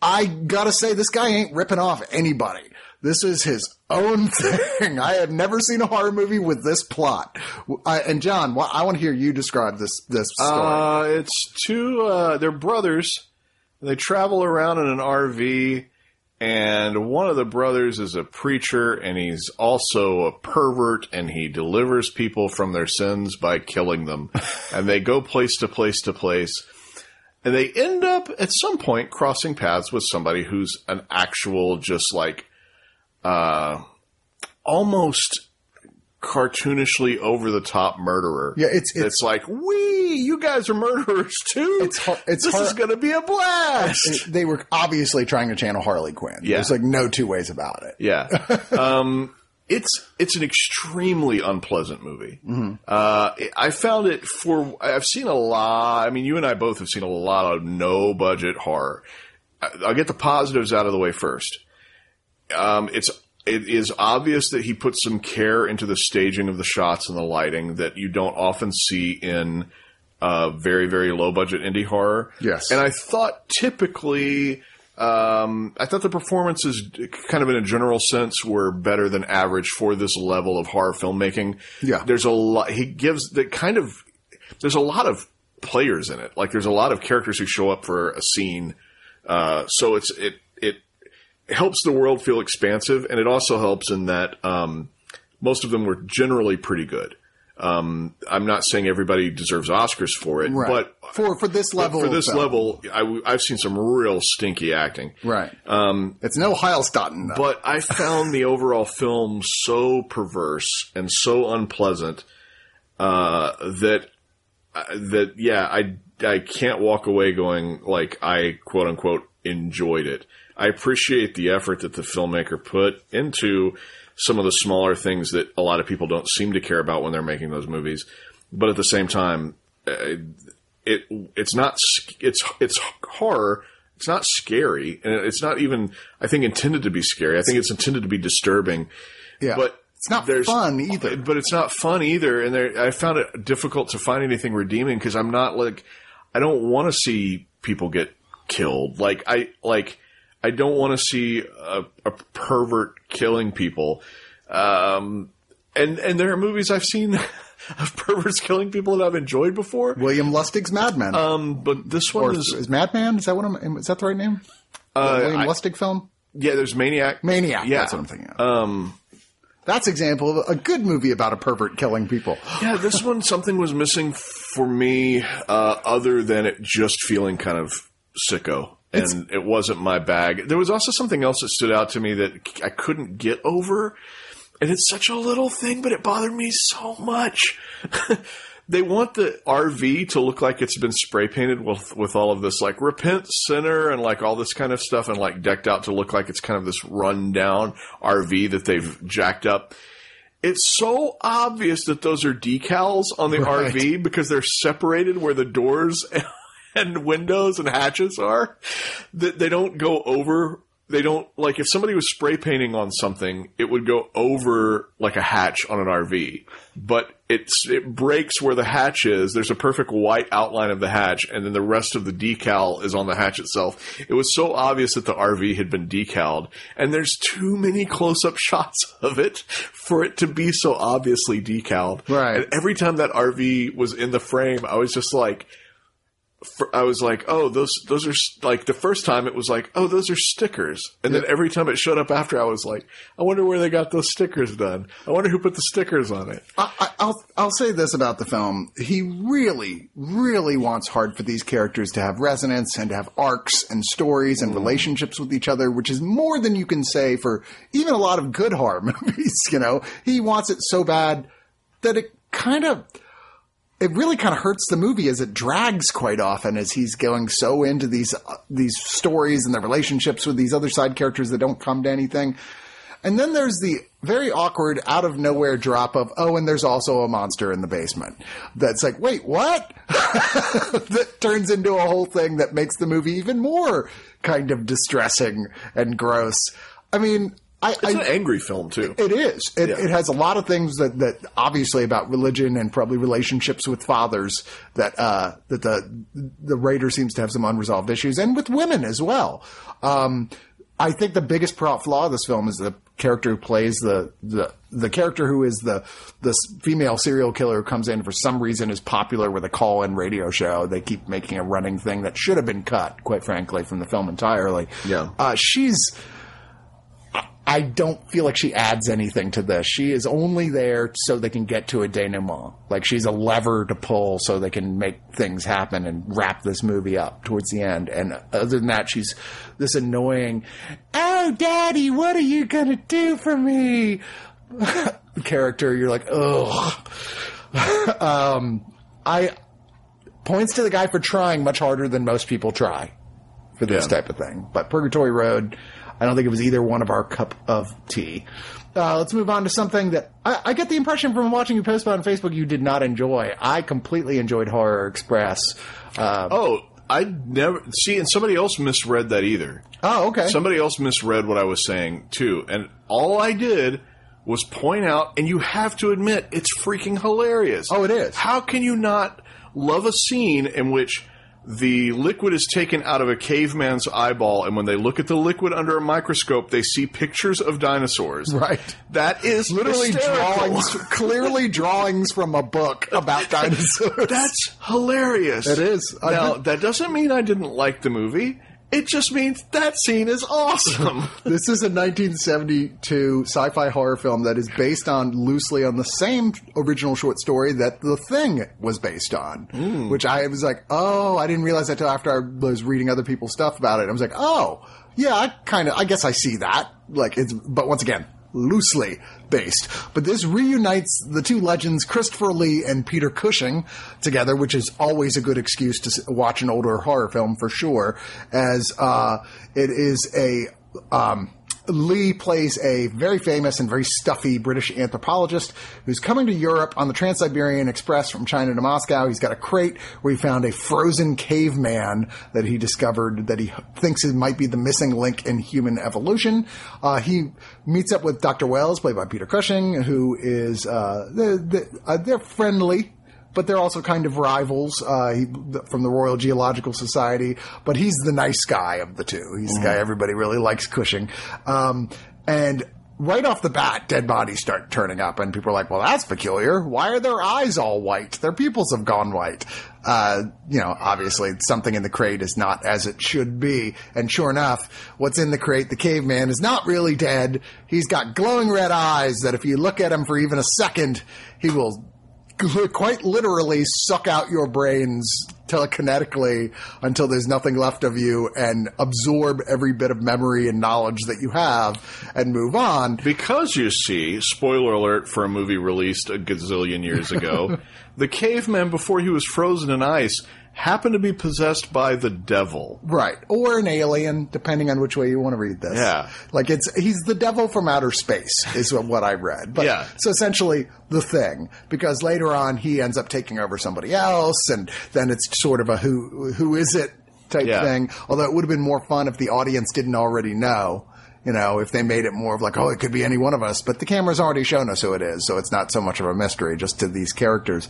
I gotta say, this guy ain't ripping off anybody. This is his own thing. I have never seen a horror movie with this plot. I, and John, I want to hear you describe this this story. Uh, it's two, uh, they're brothers. They travel around in an RV, and one of the brothers is a preacher, and he's also a pervert, and he delivers people from their sins by killing them. and they go place to place to place. And they end up at some point crossing paths with somebody who's an actual, just like, uh, almost cartoonishly over the top murderer. Yeah, it's- it's- it's like, we, you guys are murderers too. It's har- it's this har- is going to be a blast. they were obviously trying to channel Harley Quinn. Yeah. There's like no two ways about it. Yeah. um, it's it's an extremely unpleasant movie. Mm-hmm. Uh, I found it for I've seen a lot. I mean, you and I both have seen a lot of no budget horror. I'll get the positives out of the way first. Um, it's it is obvious that he put some care into the staging of the shots and the lighting that you don't often see in uh, very very low budget indie horror. Yes. and I thought typically. Um, I thought the performances, kind of in a general sense, were better than average for this level of horror filmmaking. Yeah. there's a lot. He gives the kind of there's a lot of players in it. Like there's a lot of characters who show up for a scene. Uh, so it's it it helps the world feel expansive, and it also helps in that um, most of them were generally pretty good. Um, I'm not saying everybody deserves Oscars for it, Right. but for for this level, for this film. level, I, have seen some real stinky acting. right? Um, it's no Heilstatten, though. But I found the overall film so perverse and so unpleasant uh, that uh, that yeah, I I can't walk away going like I quote unquote enjoyed it. I appreciate the effort that the filmmaker put into some of the smaller things that a lot of people don't seem to care about when they're making those movies. But at the same time, uh, it it's not it's it's horror. It's not scary, and it's not even I think intended to be scary. I think it's intended to be disturbing. yeah, But it's not there's- fun either. But it's not fun either, and there, I found it difficult to find anything redeeming because I'm not like I don't want to see people get killed. Like I like I don't want to see a, a pervert killing people. Um, and and there are movies I've seen of perverts killing people that I've enjoyed before. William Lustig's Mad Men. Um, but this or one is, is is Madman? Is that what I'm? Is that the right name? uh, William I- Lustig film? yeah. There's Maniac. Maniac. Yeah. That's what I'm thinking of. Um, That's example of a good movie about a pervert killing people. Yeah, this one something was missing for me, uh, other than it just feeling kind of sicko, and it wasn't my bag. There was also something else that stood out to me that I couldn't get over, and it's such a little thing, but it bothered me so much. they want the RV to look like it's been spray painted with with all of this like repent sinner and like all this kind of stuff and like decked out to look like it's kind of this run down RV that they've jacked up. It's so obvious that those are decals on the Right. RV because they're separated where the doors and windows and hatches are that they don't go over they don't like if somebody was spray painting on something, it would go over like a hatch on an RV, but it's it breaks where the hatch is. There's a perfect white outline of the hatch, and then the rest of the decal is on the hatch itself. It was so obvious that the RV had been decaled, and there's too many close-up shots of it for it to be so obviously decaled. Right. And every time that RV was in the frame, I was just like for, I was like, oh, those those are like the first time it was like, oh, those are stickers, and then every time it showed up after, I was like, I wonder where they got those stickers done. I wonder who put the stickers on it. I, I- I'll I'll say this about the film: he really, really wants hard for these characters to have resonance and to have arcs and stories and mm. relationships with each other, which is more than you can say for even a lot of good horror movies. You know, he wants it so bad that it kind of. It really kind of hurts the movie as it drags quite often as he's going so into these uh, these stories and the relationships with these other side characters that don't come to anything. And then there's the very awkward, out of nowhere drop of, oh, and there's also a monster in the basement. That's like, wait, what? that turns into a whole thing that makes the movie even more kind of distressing and gross. I mean, I, It's I an angry film too. it is. It, it has a lot of things that, that obviously about religion and probably relationships with fathers that uh, that the the writer seems to have some unresolved issues, and with women as well. Um, I think the biggest flaw of this film is the character who plays the the the character who is the the female serial killer who comes in for some reason is popular with a call in radio show. They keep making a running thing that should have been cut, quite frankly, from the film entirely. Yeah. uh, she's. I don't feel like she adds anything to this. She is only there so they can get to a denouement. Like she's a lever to pull so they can make things happen and wrap this movie up towards the end. And other than that, she's this annoying, oh, daddy, what are you going to do for me? character. You're like, ugh. um, I points to the guy for trying much harder than most people try for this Yeah. type of thing. But Purgatory Road, I don't think it was either one of our cup of tea. Uh, let's move on to something that I, I get the impression from watching you post about on Facebook you did not enjoy. I completely enjoyed Horror Express. Uh, Oh, I never see, and somebody else misread that either. oh, okay. Somebody else misread what I was saying too, and all I did was point out, and you have to admit, it's freaking hilarious. Oh, it is. How can you not love a scene in which the liquid is taken out of a caveman's eyeball, and when they look at the liquid under a microscope, they see pictures of dinosaurs. Right. That is Literally hysterical. drawings, clearly drawings from a book about dinosaurs. That's hilarious. It is. I Now, did- that doesn't mean I didn't like the movie. It just means that scene is awesome. This is a 1972 sci-fi horror film that is based on loosely on the same original short story that The Thing was based on. Hmm. Which I was like, oh, I didn't realize that till after I was reading other people's stuff about it. I was like, oh, yeah, I kind of, I guess I see that. Like it's, but once again, loosely based. But this reunites the two legends, Christopher Lee and Peter Cushing, together, which is always a good excuse to watch an older horror film for sure. As uh, it is a um, Lee plays a very famous and very stuffy British anthropologist who's coming to Europe on the Trans Siberian Express from China to Moscow. He's got a crate where he found a frozen caveman that he discovered that he thinks it might be the missing link in human evolution. Uh, he meets up with Dr. Wells, played by Peter Cushing, who is uh, they're, they're, uh, they're friendly but they're also kind of rivals uh, he, from the Royal Geological Society. But he's the nice guy of the two. He's the guy everybody really likes, Cushing. Um, and right off the bat, dead bodies start turning up, and people are like, "Well, that's peculiar. Why are their eyes all white? Their pupils have gone white." Uh, you know, obviously, something in the crate is not as it should be. And sure enough, what's in the crate, the caveman, is not really dead. He's got glowing red eyes that if you look at him for even a second, he will quite literally suck out your brains telekinetically until there's nothing left of you and absorb every bit of memory and knowledge that you have and move on. Because you see, spoiler alert for a movie released a gazillion years ago, the caveman before he was frozen in ice happened to be possessed by the devil. Right. Or an alien, depending on which way you want to read this. Yeah. Like it's, he's the devil from outer space is what I read. But Yeah. so essentially the thing, because later on he ends up taking over somebody else and then it's sort of a who, who is it type Yeah. thing. Although it would have been more fun if the audience didn't already know. You know, if they made it more of like, oh, it could be any one of us, but the camera's already shown us who it is, so it's not so much of a mystery just to these characters.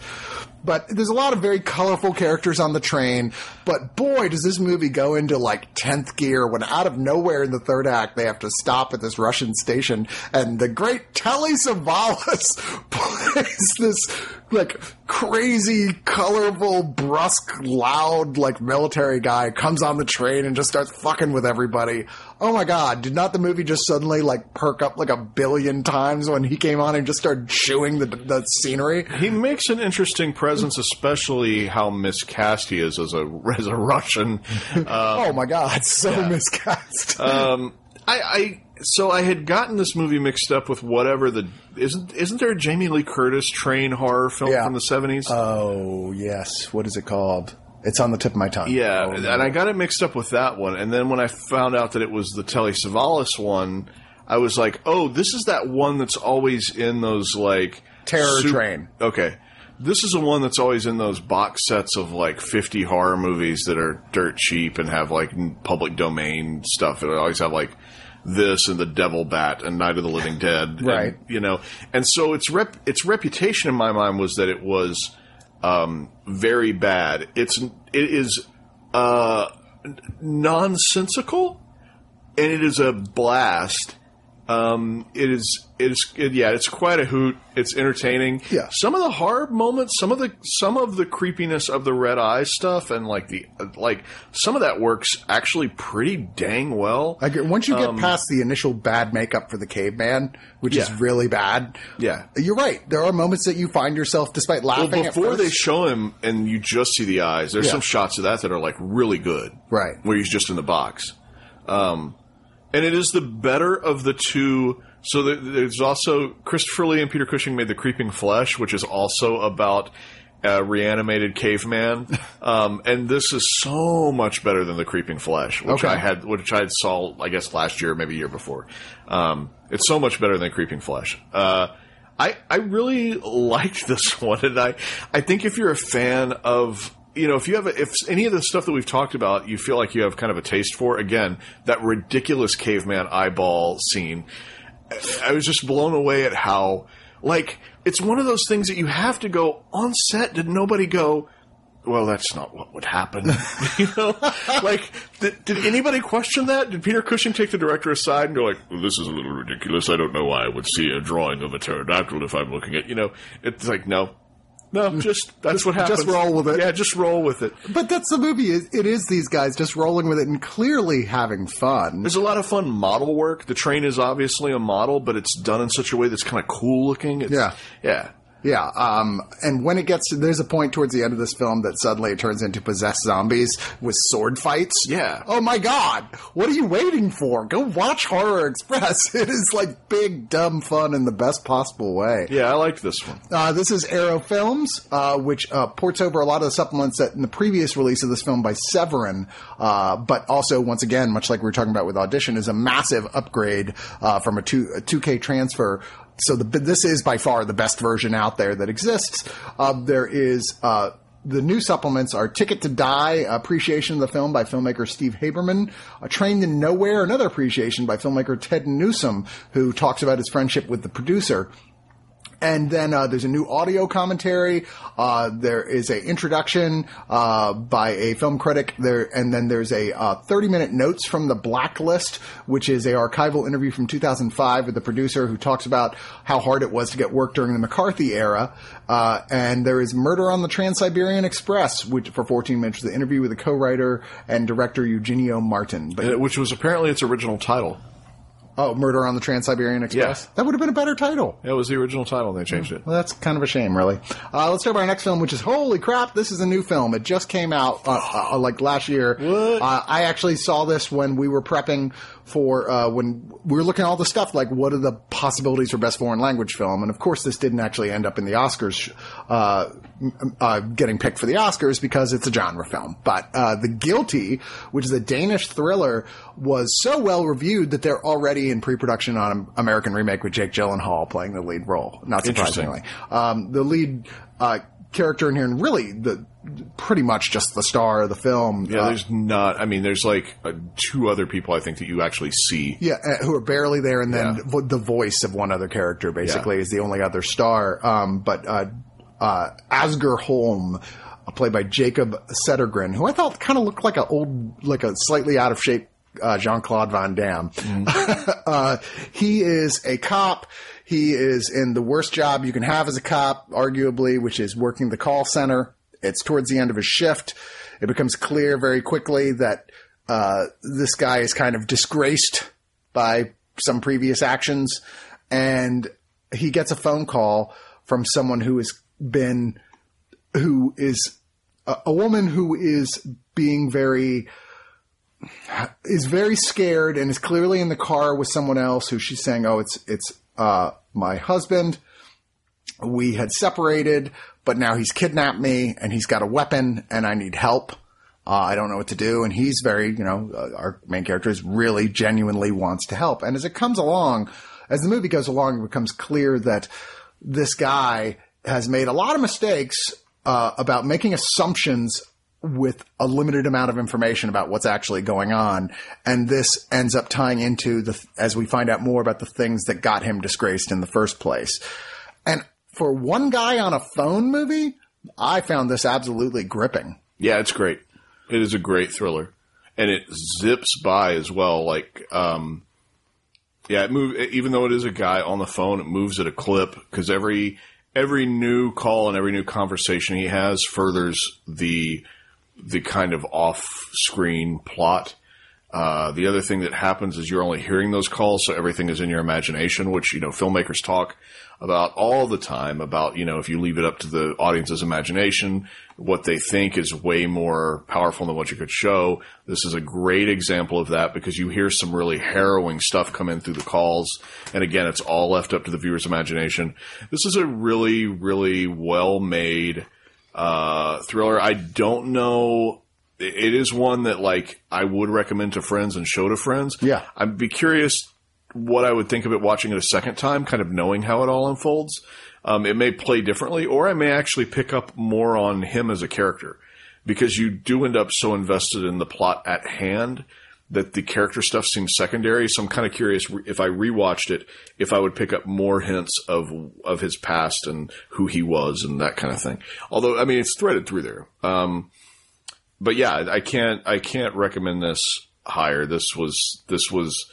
But there's a lot of very colorful characters on the train, but boy, does this movie go into like 10th gear when out of nowhere in the third act they have to stop at this Russian station and the great Telly Savalas plays this like crazy, colorful, brusque, loud, like military guy comes on the train and just starts fucking with everybody. Oh my god, did not the movie just suddenly like perk up like a billion times when he came on and just started chewing the, the scenery? He makes an interesting presence, especially how miscast he is as a as a Russian. oh my god, so miscast. Um, I, I so I had gotten this movie mixed up with whatever the isn't isn't there a Jamie Lee Curtis train horror film Yeah. from the seventies? oh yes, what is it called? It's on the tip of my tongue. yeah, Oh, and I got it mixed up with that one, and then when I found out that it was the Telly Savalas one, I was like, oh, this is that one that's always in those like Terror Train. Okay. This is the one that's always in those box sets of like 50 horror movies that are dirt cheap and have like public domain stuff. It always have like this and the Devil Bat and Night of the Living Dead. and, Right. you know, and so its rep, its reputation in my mind was that it was, um, very bad. It's, it is, uh, nonsensical and it is a blast. Um, it is, it is, it, yeah, it's quite a hoot. It's entertaining. Yeah. Some of the horror moments, some of the, some of the creepiness of the red eyes stuff and like the, like, some of that works actually pretty dang well. I agree. Once you get past the initial bad makeup for the caveman, which is Um, really bad, Yeah. you're right. There are moments that you find yourself, despite laughing at before they show him and you just see the eyes, there's Yeah. some shots of that that are like really good. Right. Where he's just in the box. Um, and it is the better of the two. So there's also Christopher Lee and Peter Cushing made The Creeping Flesh, which is also about a reanimated caveman. Um, and this is so much better than The Creeping Flesh, which Okay. I had, which I had saw, I guess, last year, maybe a year before. Um, it's so much better than Creeping Flesh. Uh, I, I really liked this one, and I, I think if you're a fan of, you know, if you have, a, if any of the stuff that we've talked about, you feel like you have kind of a taste for, again, that ridiculous caveman eyeball scene, I was just blown away at how, like, it's one of those things that you have to go on set. Did nobody go? Well, that's not what would happen. you know, like, did, did anybody question that? Did Peter Cushing take the director aside and go like, well, "This is a little ridiculous. I don't know why I would see a drawing of a pterodactyl if I'm looking at." You know, it's like, no, no, just that's what happens. just roll with it. Yeah, just roll with it. But that's the movie. It it is these guys just rolling with it and clearly having fun. There's a lot of fun model work. The train is obviously a model, but it's done in such a way that's kind of cool looking. It's, Yeah. yeah. Yeah, um, and when it gets to, there's a point towards the end of this film that suddenly it turns into possessed zombies with sword fights. Yeah. Oh my god! What are you waiting for? Go watch Horror Express. It is like big dumb fun in the best possible way. Yeah, I liked this one. Uh, this is Arrow Films, uh, which uh, ports over a lot of the supplements that in the previous release of this film by Severin, uh, but also once again, much like we were talking about with Audition, is a massive upgrade uh, from a two a 2K transfer. So the, this is by far the best version out there that exists. Uh, there is. Uh, the new supplements are Ticket to Die, appreciation of the film by filmmaker Steve Haberman, A Train to Nowhere, another appreciation by filmmaker Ted Newsom, who talks about his friendship with the producer. And then uh, there's a new audio commentary. Uh, there is a introduction uh, by a film critic. There, and then there's a uh, 30 minute notes from the Blacklist, which is a archival interview from 2005 with the producer who talks about how hard it was to get work during the McCarthy era. Uh, and there is Murder on the Trans-Siberian Express, which for 14 minutes, the interview with the co-writer and director Eugenio Martin. But Which was apparently its original title. Oh, Murder on the Trans-Siberian Express. Yeah. That would have been a better title. That was the original title. and They changed it. Well, that's kind of a shame, really. Uh, let's talk about our next film, which is holy crap! This is a new film. It just came out uh, uh, like last year. What? Uh, I actually saw this when we were prepping for uh, when we were looking at all the stuff like what are the possibilities for best foreign language film, and of course this didn't actually end up in the Oscars, uh, uh, getting picked for the Oscars because it's a genre film. But uh, The Guilty, which is a Danish thriller, was so well reviewed that they're already in pre-production on an American remake with Jake Gyllenhaal playing the lead role. Not surprisingly. Um, the lead uh, character in here, and really the pretty much just the star of the film. Yeah, Uh, there's not. I mean, there's like uh, two other people I think that you actually see. Yeah, uh, who are barely there, and then Yeah. vo- the voice of one other character basically Yeah. is the only other star. Um, but uh, uh, Asger Holm, uh, played by Jakob Cedergren, who I thought kind of looked like a old, like a slightly out of shape uh, Jean Claude Van Damme. uh, he is a cop. He is in the worst job you can have as a cop, arguably, which is working the call center. It's towards the end of his shift. It becomes clear very quickly that uh, this guy is kind of disgraced by some previous actions, and he gets a phone call from someone who has been, who is a, a woman who is being very is very scared and is clearly in the car with someone else who she's saying, "Oh, it's it's uh, my husband. We had separated, but now he's kidnapped me and he's got a weapon and I need help. Uh, I don't know what to do." And he's very, you know, uh, our main character is really genuinely wants to help. And as it comes along, as the movie goes along, it becomes clear that this guy has made a lot of mistakes uh, about making assumptions with a limited amount of information about what's actually going on. And this ends up tying into the, as we find out more about the things that got him disgraced in the first place. And for one guy on a phone movie, I found this absolutely gripping. Yeah, it's great. It is a great thriller, and it zips by as well. Like, um, yeah, it move even though it is a guy on the phone, it moves at a clip because every every new call and every new conversation he has furthers the the kind of off screen plot. Uh, the other thing that happens is you're only hearing those calls, so everything is in your imagination, which, you know, filmmakers talk about all the time about, you know, if you leave it up to the audience's imagination, what they think is way more powerful than what you could show. This is a great example of that because you hear some really harrowing stuff come in through the calls. And again, it's all left up to the viewer's imagination. This is a really, really well made, uh, thriller. I don't know. It is one that like I would recommend to friends and show to friends. Yeah. I'd be curious what I would think of it watching it a second time, kind of knowing how it all unfolds. Um, it may play differently, or I may actually pick up more on him as a character because you do end up so invested in the plot at hand that the character stuff seems secondary. So I'm kind of curious if I rewatched it, if I would pick up more hints of of his past and who he was and that kind of thing. Although I mean, it's threaded through there. Um, but yeah, I can't I can't recommend this higher. This was this was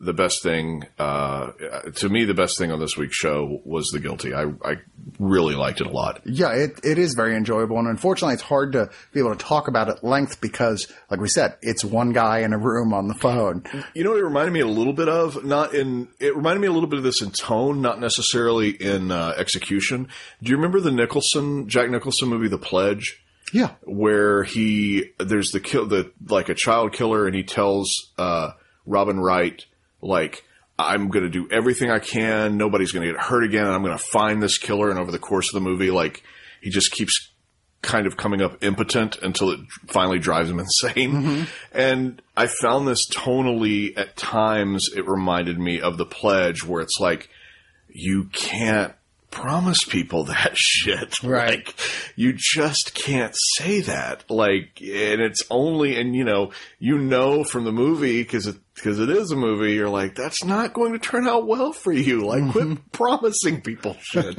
the best thing uh, to me. The best thing on this week's show was The Guilty. I I really liked it a lot. Yeah, it, it is very enjoyable. And unfortunately, it's hard to be able to talk about at length because, like we said, it's one guy in a room on the phone. You know what it reminded me a little bit of? Not in it reminded me a little bit of this in tone, not necessarily in uh, execution. Do you remember the Nicholson Jack Nicholson movie The Pledge? Yeah. where he there's the kill the like a child killer and he tells uh Robin Wright like I'm going to do everything I can. Nobody's going to get hurt again. And I'm going to find this killer. And over the course of the movie like he just keeps kind of coming up impotent until it finally drives him insane. Mm-hmm. And I found this tonally at times it reminded me of the pledge where it's like you can't promise people that shit. Right. Like, you just can't say that. Like, and it's only, and you know, you know from the movie, cause it, cause it is a movie, you're like, that's not going to turn out well for you. Like, quit promising people shit.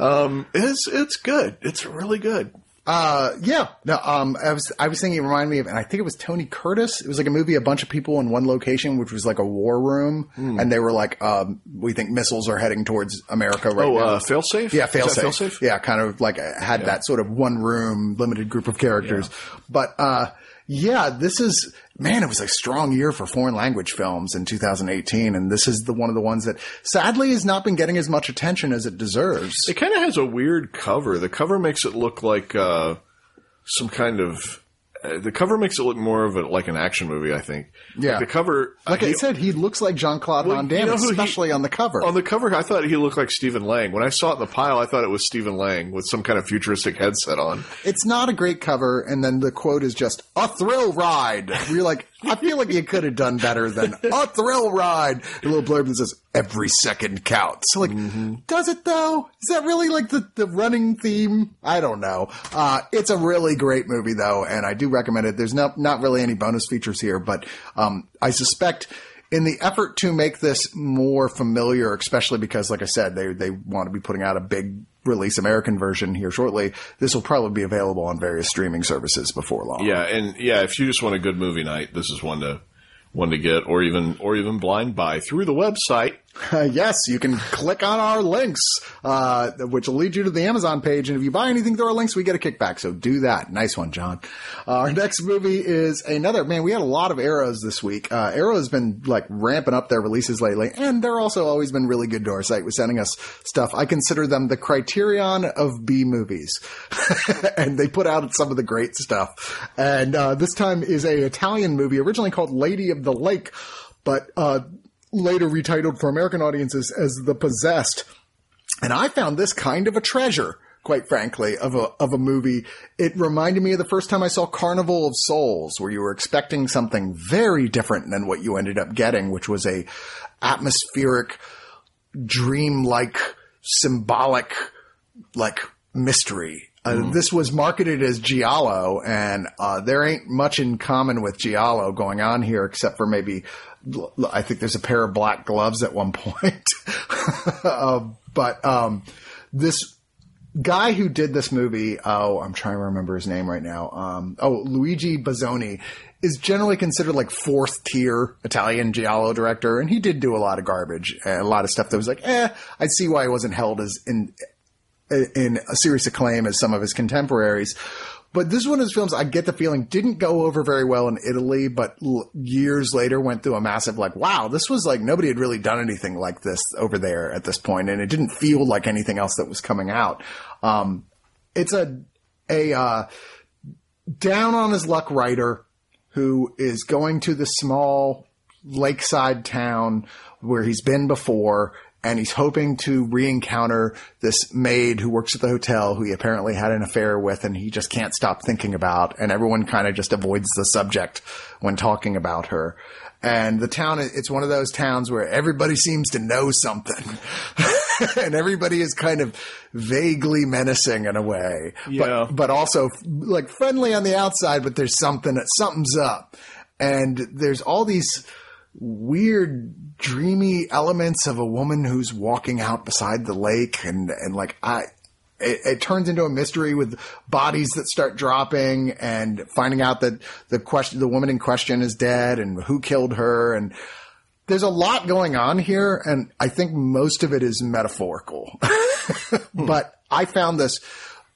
um, it's, it's good. It's really good. Uh, yeah. No, um, I was, I was thinking it reminded me of, and I think it was Tony Curtis. It was like a movie, a bunch of people in one location, which was like a war room. Hmm. And they were like, um, we think missiles are heading towards America right Oh, now. Oh, uh, failsafe? Yeah, failsafe. Failsafe? Yeah, kind of like uh, had that sort of one room, limited group of characters. But uh, yeah, this is man. It was a strong year for foreign language films in 2018, and this is the one of the ones that sadly has not been getting as much attention as it deserves. It kind of has a weird cover. The cover makes it look like uh, some kind of. The cover makes it look more of a, like an action movie. I think. Yeah. Like the cover. Like I he- said, he looks like Jean Claude Well, Van you Damme, know who he- especially on the cover. on the cover, I thought he looked like Stephen Lang. When I saw it in the pile, I thought it was Stephen Lang with some kind of futuristic headset on. it's not a great cover, and then the quote is just a thrill ride. You're like, I feel like you could have done better than a thrill ride. A little blurb that says every second counts. Like, does it though? Is that really like the, the running theme? I don't know. Uh, it's a really great movie though, and I do recommend it. There's not, not really any bonus features here, but, um, I suspect in the effort to make this more familiar, especially because, like I said, they, they want to be putting out a big release American version here shortly. This will probably be available on various streaming services before long. Yeah, and yeah, if you just want a good movie night, this is one to one to get, or even or even blind buy through the website. Yes, you can click on our links, uh, which will lead you to the Amazon page. And if you buy anything through our links, we get a kickback. So do that. Nice one, John. Uh, our next movie is another, man, we had a lot of Arrows this week. Uh, Arrow has been like ramping up their releases lately, and they're also always been really good to our site with sending us stuff. I consider them the criterion of B movies. and they put out some of the great stuff. And, uh, this time is a Italian movie originally called Lady of the Lake, but, uh, later retitled for American audiences as The Possessed. And I found this kind of a treasure, quite frankly, of a, of a movie. It reminded me of the first time I saw Carnival of Souls, where you were expecting something very different than what you ended up getting, which was a atmospheric, dream-like, symbolic, like mystery. Uh, This was marketed as Giallo, and uh, there ain't much in common with Giallo going on here, except for maybe I think there's a pair of black gloves at one point. uh, but um, this guy who did this movie, oh, I'm trying to remember his name right now. Um, oh, Luigi Bazzoni is generally considered like fourth tier Italian giallo director, and he did do a lot of garbage, a lot of stuff that was like, eh, I see why he wasn't held as in in a serious acclaim as some of his contemporaries. But this is one of his films I get the feeling didn't go over very well in Italy, but l- years later went through a massive like, wow, this was like nobody had really done anything like this over there at this point, and it didn't feel like anything else that was coming out. Um, it's a a uh, down on his luck writer who is going to the small lakeside town where he's been before and he's hoping to re-encounter this maid who works at the hotel who he apparently had an affair with and he just can't stop thinking about and everyone kind of just avoids the subject when talking about her. And the town, it's one of those towns where everybody seems to know something. and everybody is kind of vaguely menacing in a way. Yeah. But, but also like friendly on the outside, but there's something, something's up. And there's all these weird dreamy elements of a woman who's walking out beside the lake and, and like I, it, it, turns into a mystery with bodies that start dropping and finding out that the question, the woman in question is dead and who killed her. And there's a lot going on here. And I think most of it is metaphorical, but I found this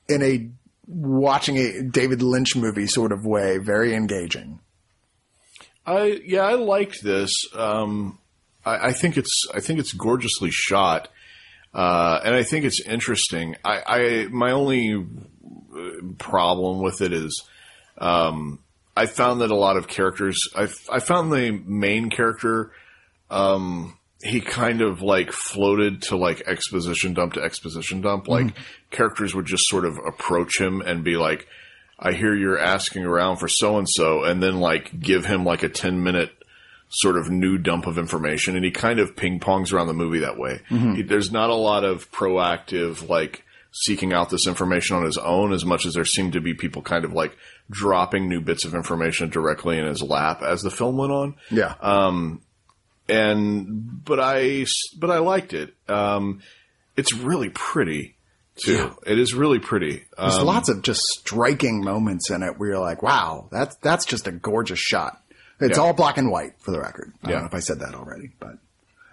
in a watching a David Lynch movie sort of way, very engaging. I yeah, I liked this. Um, I, I, think it's I think it's gorgeously shot, uh, and I think it's interesting. I, I my only problem with it is, um, I found that a lot of characters. I I found the main character. Um, he kind of like floated to like exposition dump to exposition dump. Like mm-hmm. characters would just sort of approach him and be like, I hear you're asking around for so and so, and then like give him like a 10 minute sort of new dump of information. And he kind of ping pongs around the movie that way. Mm-hmm. He, there's not a lot of proactive, like, seeking out this information on his own as much as there seemed to be people kind of like dropping new bits of information directly in his lap as the film went on. Yeah. Um, and, but I, but I liked it. Um, it's really pretty too. Yeah. It is really pretty. There's um, lots of just striking moments in it where you're like, wow, that's, that's just a gorgeous shot. It's yeah. all black and white for the record. I yeah. don't know if I said that already, but,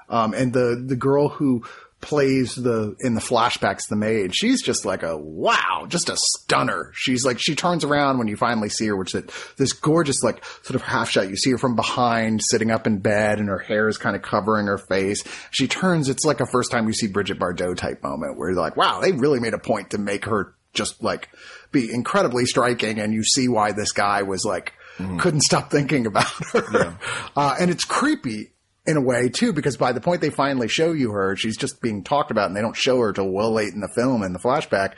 um, and the, the girl who plays the, in the flashbacks, the maid, she's just like a wow, just a stunner. She's like, she turns around when you finally see her, which is this gorgeous, like sort of half shot. You see her from behind sitting up in bed and her hair is kind of covering her face. She turns, it's like a first time you see Brigitte Bardot type moment where you're like, wow, they really made a point to make her just like be incredibly striking. And you see why this guy was like, Mm-hmm. couldn't stop thinking about her. Yeah. Uh, and it's creepy in a way too, because by the point they finally show you her, she's just being talked about and they don't show her till well late in the film in the flashback.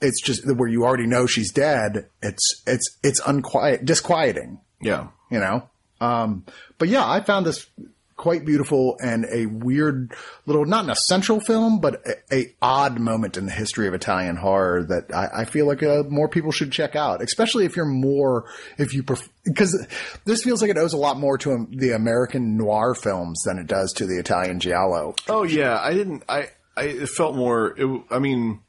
It's just where you already know she's dead. It's, it's, it's unquiet, disquieting. Yeah. You know? Um, but yeah, I found this quite beautiful and a weird little, not an essential film, but a, a odd moment in the history of Italian horror that I, I feel like uh, more people should check out, especially if you're more, if you prefer, because this feels like it owes a lot more to um, the American noir films than it does to the Italian giallo. Oh yeah, I didn't. I, I it felt more. It, I mean,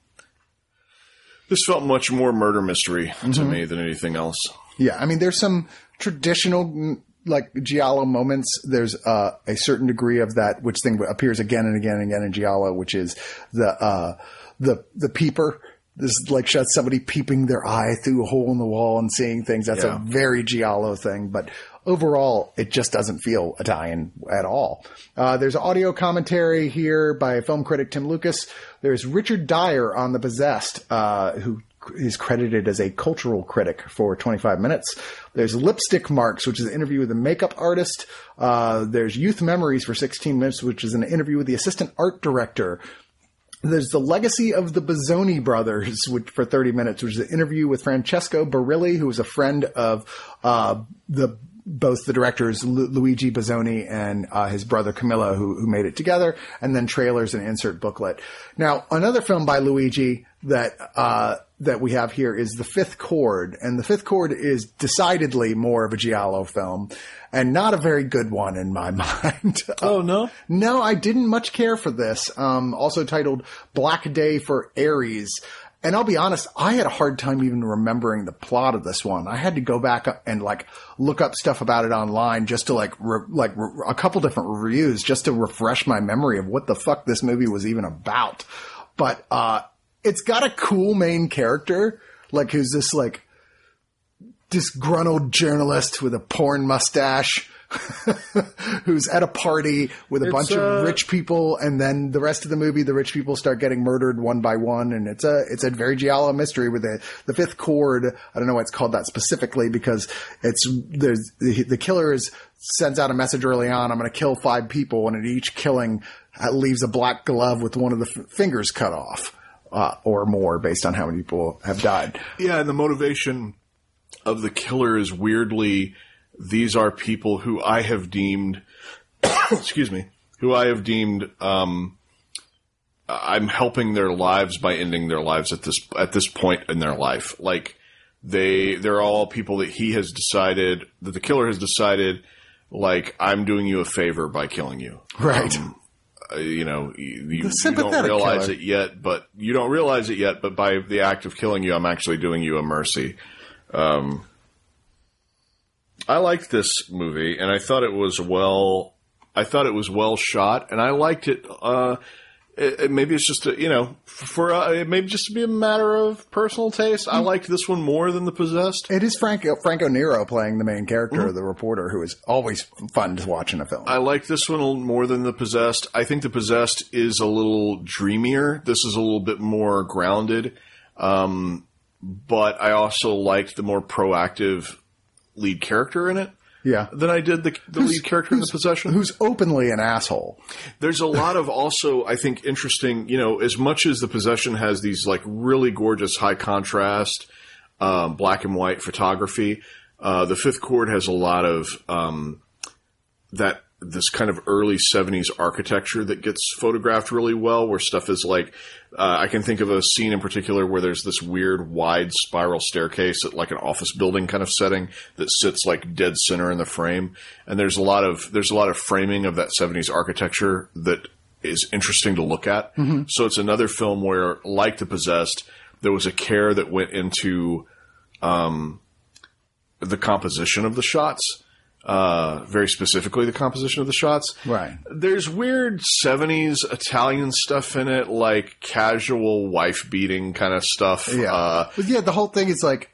this felt much more murder mystery to me than anything else. Yeah, I mean, there's some traditional mm, like giallo moments. There's uh, a certain degree of that which thing appears again and again and again in giallo, which is the uh, the the peeper. This is like shots somebody peeping their eye through a hole in the wall and seeing things. That's Yeah. a very giallo thing, but overall, it just doesn't feel Italian at all. Uh, there's audio commentary here by film critic Tim Lucas. There's Richard Dyer on The Possessed, uh, who is credited as a cultural critic for 25 minutes. There's Lipstick Marks, which is an interview with a makeup artist. Uh, there's Youth Memories for 16 minutes, which is an interview with the assistant art director. There's the legacy of the Bazzoni brothers, which for 30 minutes, which is an interview with Francesco Barilli, who was a friend of uh, the both the directors Lu- Luigi Bazzoni and uh, his brother Camillo, who, who made it together, and then trailers and insert booklet. Now, another film by Luigi that uh, that we have here is The Fifth Cord, and The Fifth Cord is decidedly more of a giallo film, and not a very good one in my mind. Oh no, No, I didn't much care for this. Um, also titled Black Day for Aries. And I'll be honest, I had a hard time even remembering the plot of this one. I had to go back and like look up stuff about it online just to like, re- like re- a couple different reviews just to refresh my memory of what the fuck this movie was even about. But, uh, it's got a cool main character, like who's this like disgruntled journalist with a porn mustache who's at a party with a bunch uh, of rich people and then the rest of the movie the rich people start getting murdered one by one and it's a it's a very giallo mystery with the the fifth cord i don't know why it's called that specifically because it's there's the, the killer is sends out a message early on i'm going to kill five people and at each killing uh, leaves a black glove with one of the f- fingers cut off uh, or more based on how many people have died yeah, and the motivation of the killer is weirdly these are people who I have deemed, excuse me, who I have deemed. Um, I'm helping their lives by ending their lives at this at this point in their life. Like they, they're all people that he has decided that the killer has decided. Like I'm doing you a favor by killing you. right Uh, you know, you, you, don't realize killer. it yet, but you don't realize it yet. But by the act of killing you, I'm actually doing you a mercy. Um, I liked this movie, and I thought it was well. I thought it was well shot, and I liked it. Uh, it, it- maybe it's just a, you know for uh, it maybe just to be a matter of personal taste. I liked this one more than the possessed. It is Franco Franco Nero playing the main character, the reporter, who is always fun to watch in a film. I like this one more than the possessed. I think the possessed is a little dreamier. This is a little bit more grounded. Um, but I also liked the more proactive lead character in it yeah, than I did the, the lead character in the possession. who's openly an asshole. There's a lot of also, I think, interesting, you know, as much as the possession has these like really gorgeous high contrast, um, black and white photography, uh, the fifth cord has a lot of, um, that, this kind of early 70s architecture that gets photographed really well, where stuff is like, uh, I can think of a scene in particular where there's this weird wide spiral staircase at like an office building kind of setting that sits like dead center in the frame. And there's a lot of, there's a lot of framing of that 70s architecture that is interesting to look at. So it's another film where, like The Possessed, there was a care that went into, um, the composition of the shots. Uh, very specifically the composition of the shots. Right. There's weird 70s Italian stuff in it, like casual wife beating kind of stuff. Yeah, Uh, but yeah, the whole thing is like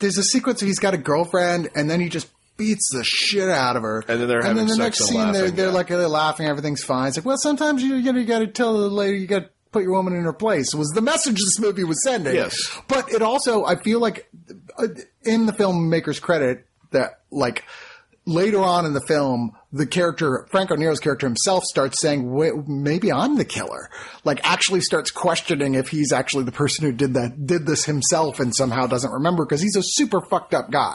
there's a sequence where he's got a girlfriend, and then he just beats the shit out of her, And then they're and then the next scene they're they're yeah. like they're laughing, everything's fine. It's like, well, sometimes you you, know, you got to tell the lady you got to put your woman in her place. Was the message this movie was sending? Yes. but it also I feel like uh, in the filmmaker's credit that like later on in the film, the character, Franco Nero's character himself starts saying, Wait, maybe I'm the killer. Like actually starts questioning if he's actually the person who did that, did this himself and somehow doesn't remember because he's a super fucked up guy.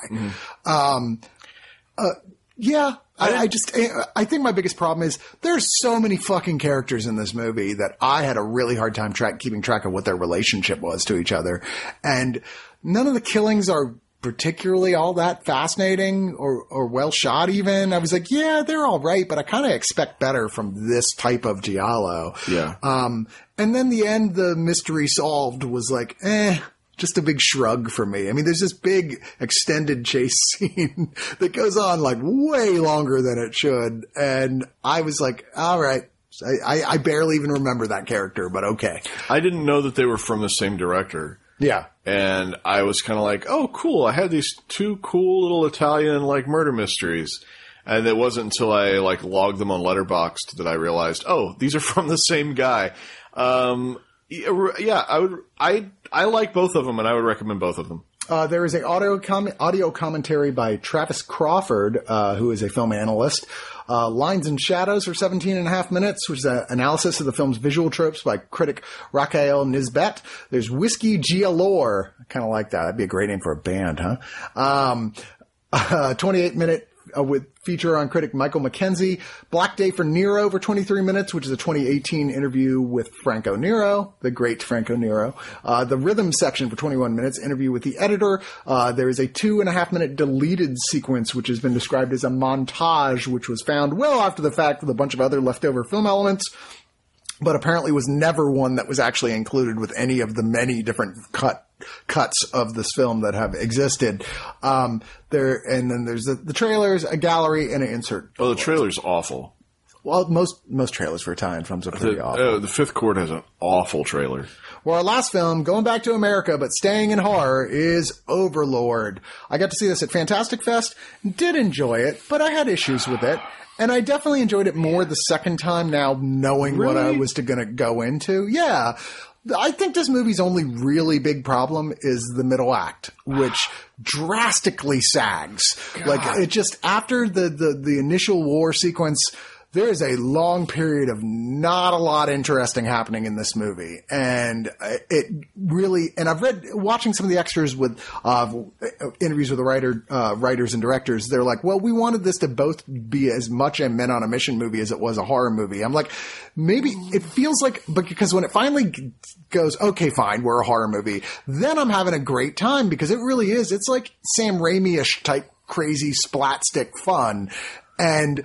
Um, uh, Yeah, I, I just I think my biggest problem is there's so many fucking characters in this movie that I had a really hard time track keeping track of what their relationship was to each other, and none of the killings are particularly all that fascinating or or well shot. Even I was like, yeah, they're all right, but I kind of expect better from this type of giallo. Yeah. Um, and then the end, the mystery solved was like, eh, just a big shrug for me. I mean, there's this big extended chase scene that goes on like way longer than it should. And I was like, all right. I, I, I barely even remember that character, but okay. I didn't know that they were from the same director. Yeah. And I was kind of like, oh, cool. I had these two cool little Italian like murder mysteries. And it wasn't until I like logged them on Letterboxd that I realized, oh, these are from the same guy. Um, yeah, I would, I, I like both of them and I would recommend both of them. Uh, there is a audio com- audio commentary by Travis Crawford, uh, who is a film analyst. Uh, Lines and Shadows for 17 and a half minutes, which is an analysis of the film's visual tropes by critic Raquel Nisbet. There's Whiskey Giallore. I kind of like that. That'd be a great name for a band, huh? Um, 28 minute uh, with feature on critic Michael McKenzie. Black Day for Nero for 23 minutes, which is a 2018 interview with Franco Nero, the great Franco Nero. Uh, the rhythm section for 21 minutes, interview with the editor. Uh, there is a two and a half minute deleted sequence, which has been described as a montage, which was found well after the fact with a bunch of other leftover film elements but apparently was never one that was actually included with any of the many different cut cuts of this film that have existed. Um, there and then there's the, the, trailers, a gallery, and an insert. Oh, the trailer's awful. Well, most most trailers for Italian films are pretty the, awful. Uh, the Fifth Cord has an awful trailer. Well, our last film, going back to America but staying in horror, is Overlord. I got to see this at Fantastic Fest, did enjoy it, but I had issues with it. And I definitely enjoyed it more the second time now knowing really? what I was going to go into. Yeah. I think this movie's only really big problem is the middle act, which drastically sags. God. Like it just after the, the, the initial war sequence, there is a long period of not a lot interesting happening in this movie. And it really, and I've read, watching some of the extras with, uh, interviews with the writer, uh, writers and directors, they're like, well, we wanted this to both be as much a men on a mission movie as it was a horror movie. I'm like, maybe it feels like, but because when it finally goes, okay, fine, we're a horror movie, then I'm having a great time because it really is. It's like Sam Raimi-ish type crazy splat stick fun. And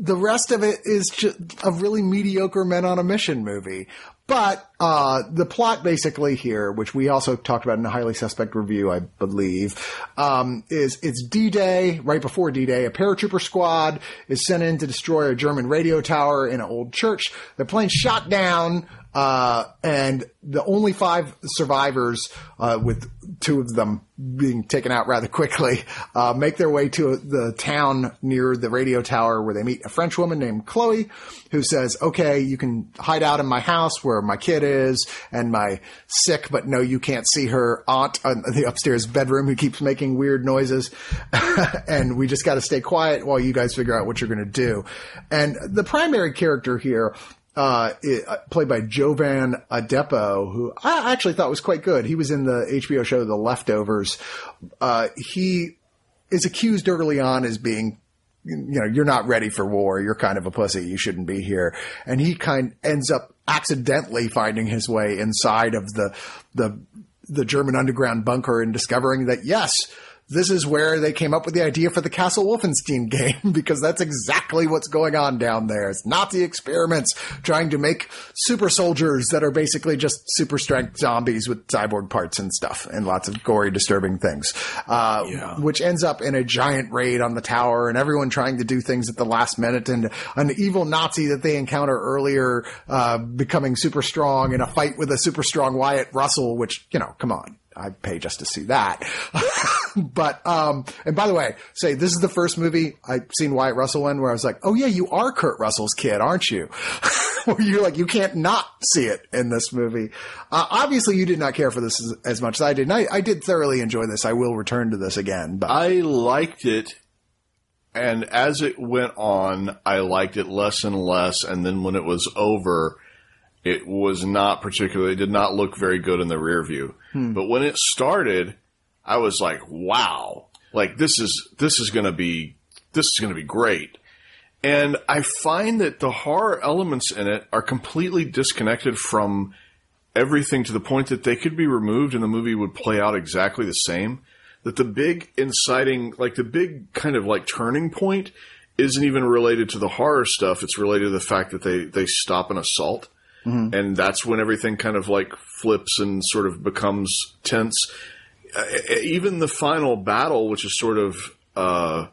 the rest of it is just a really mediocre men on a mission movie. But uh, the plot basically here, which we also talked about in a highly suspect review, I believe, um, is it's D-Day, right before D-Day. A paratrooper squad is sent in to destroy a German radio tower in an old church. The plane's shot down. Uh, and the only five survivors, uh, with two of them being taken out rather quickly, uh, make their way to the town near the radio tower where they meet a French woman named Chloe who says, okay, you can hide out in my house where my kid is and my sick, but no, you can't see her aunt in the upstairs bedroom who keeps making weird noises. and we just got to stay quiet while you guys figure out what you're going to do. And the primary character here uh, it, uh, played by Jovan Adepo, who I actually thought was quite good. He was in the HBO show The Leftovers. Uh, he is accused early on as being, you know, you're not ready for war. You're kind of a pussy. You shouldn't be here. And he kind ends up accidentally finding his way inside of the the the German underground bunker and discovering that yes, this is where they came up with the idea for the Castle Wolfenstein game because that's exactly what's going on down there. It's Nazi experiments trying to make super soldiers that are basically just super strength zombies with cyborg parts and stuff and lots of gory, disturbing things. Uh, yeah. which ends up in a giant raid on the tower and everyone trying to do things at the last minute and an evil Nazi that they encounter earlier, uh, becoming super strong in a fight with a super strong Wyatt Russell, which, you know, come on. I pay just to see that. but um, and by the way, say this is the first movie I've seen Wyatt Russell in where I was like, oh yeah, you are Kurt Russell's kid, aren't you? you're like, you can't not see it in this movie. Uh, obviously, you did not care for this as, as much as I did. And I, I did thoroughly enjoy this. I will return to this again. But I liked it and as it went on, I liked it less and less. And then when it was over, it was not particularly, it did not look very good in the rear view. Hmm. But when it started, I was like, wow, like this is, this is going to be, this is going to be great. And I find that the horror elements in it are completely disconnected from everything to the point that they could be removed and the movie would play out exactly the same. That the big inciting, like the big kind of like turning point isn't even related to the horror stuff. It's related to the fact that they, they stop an assault. Mm-hmm. And that's when everything kind of like flips and sort of becomes tense. Uh, even the final battle, which is sort of, uh,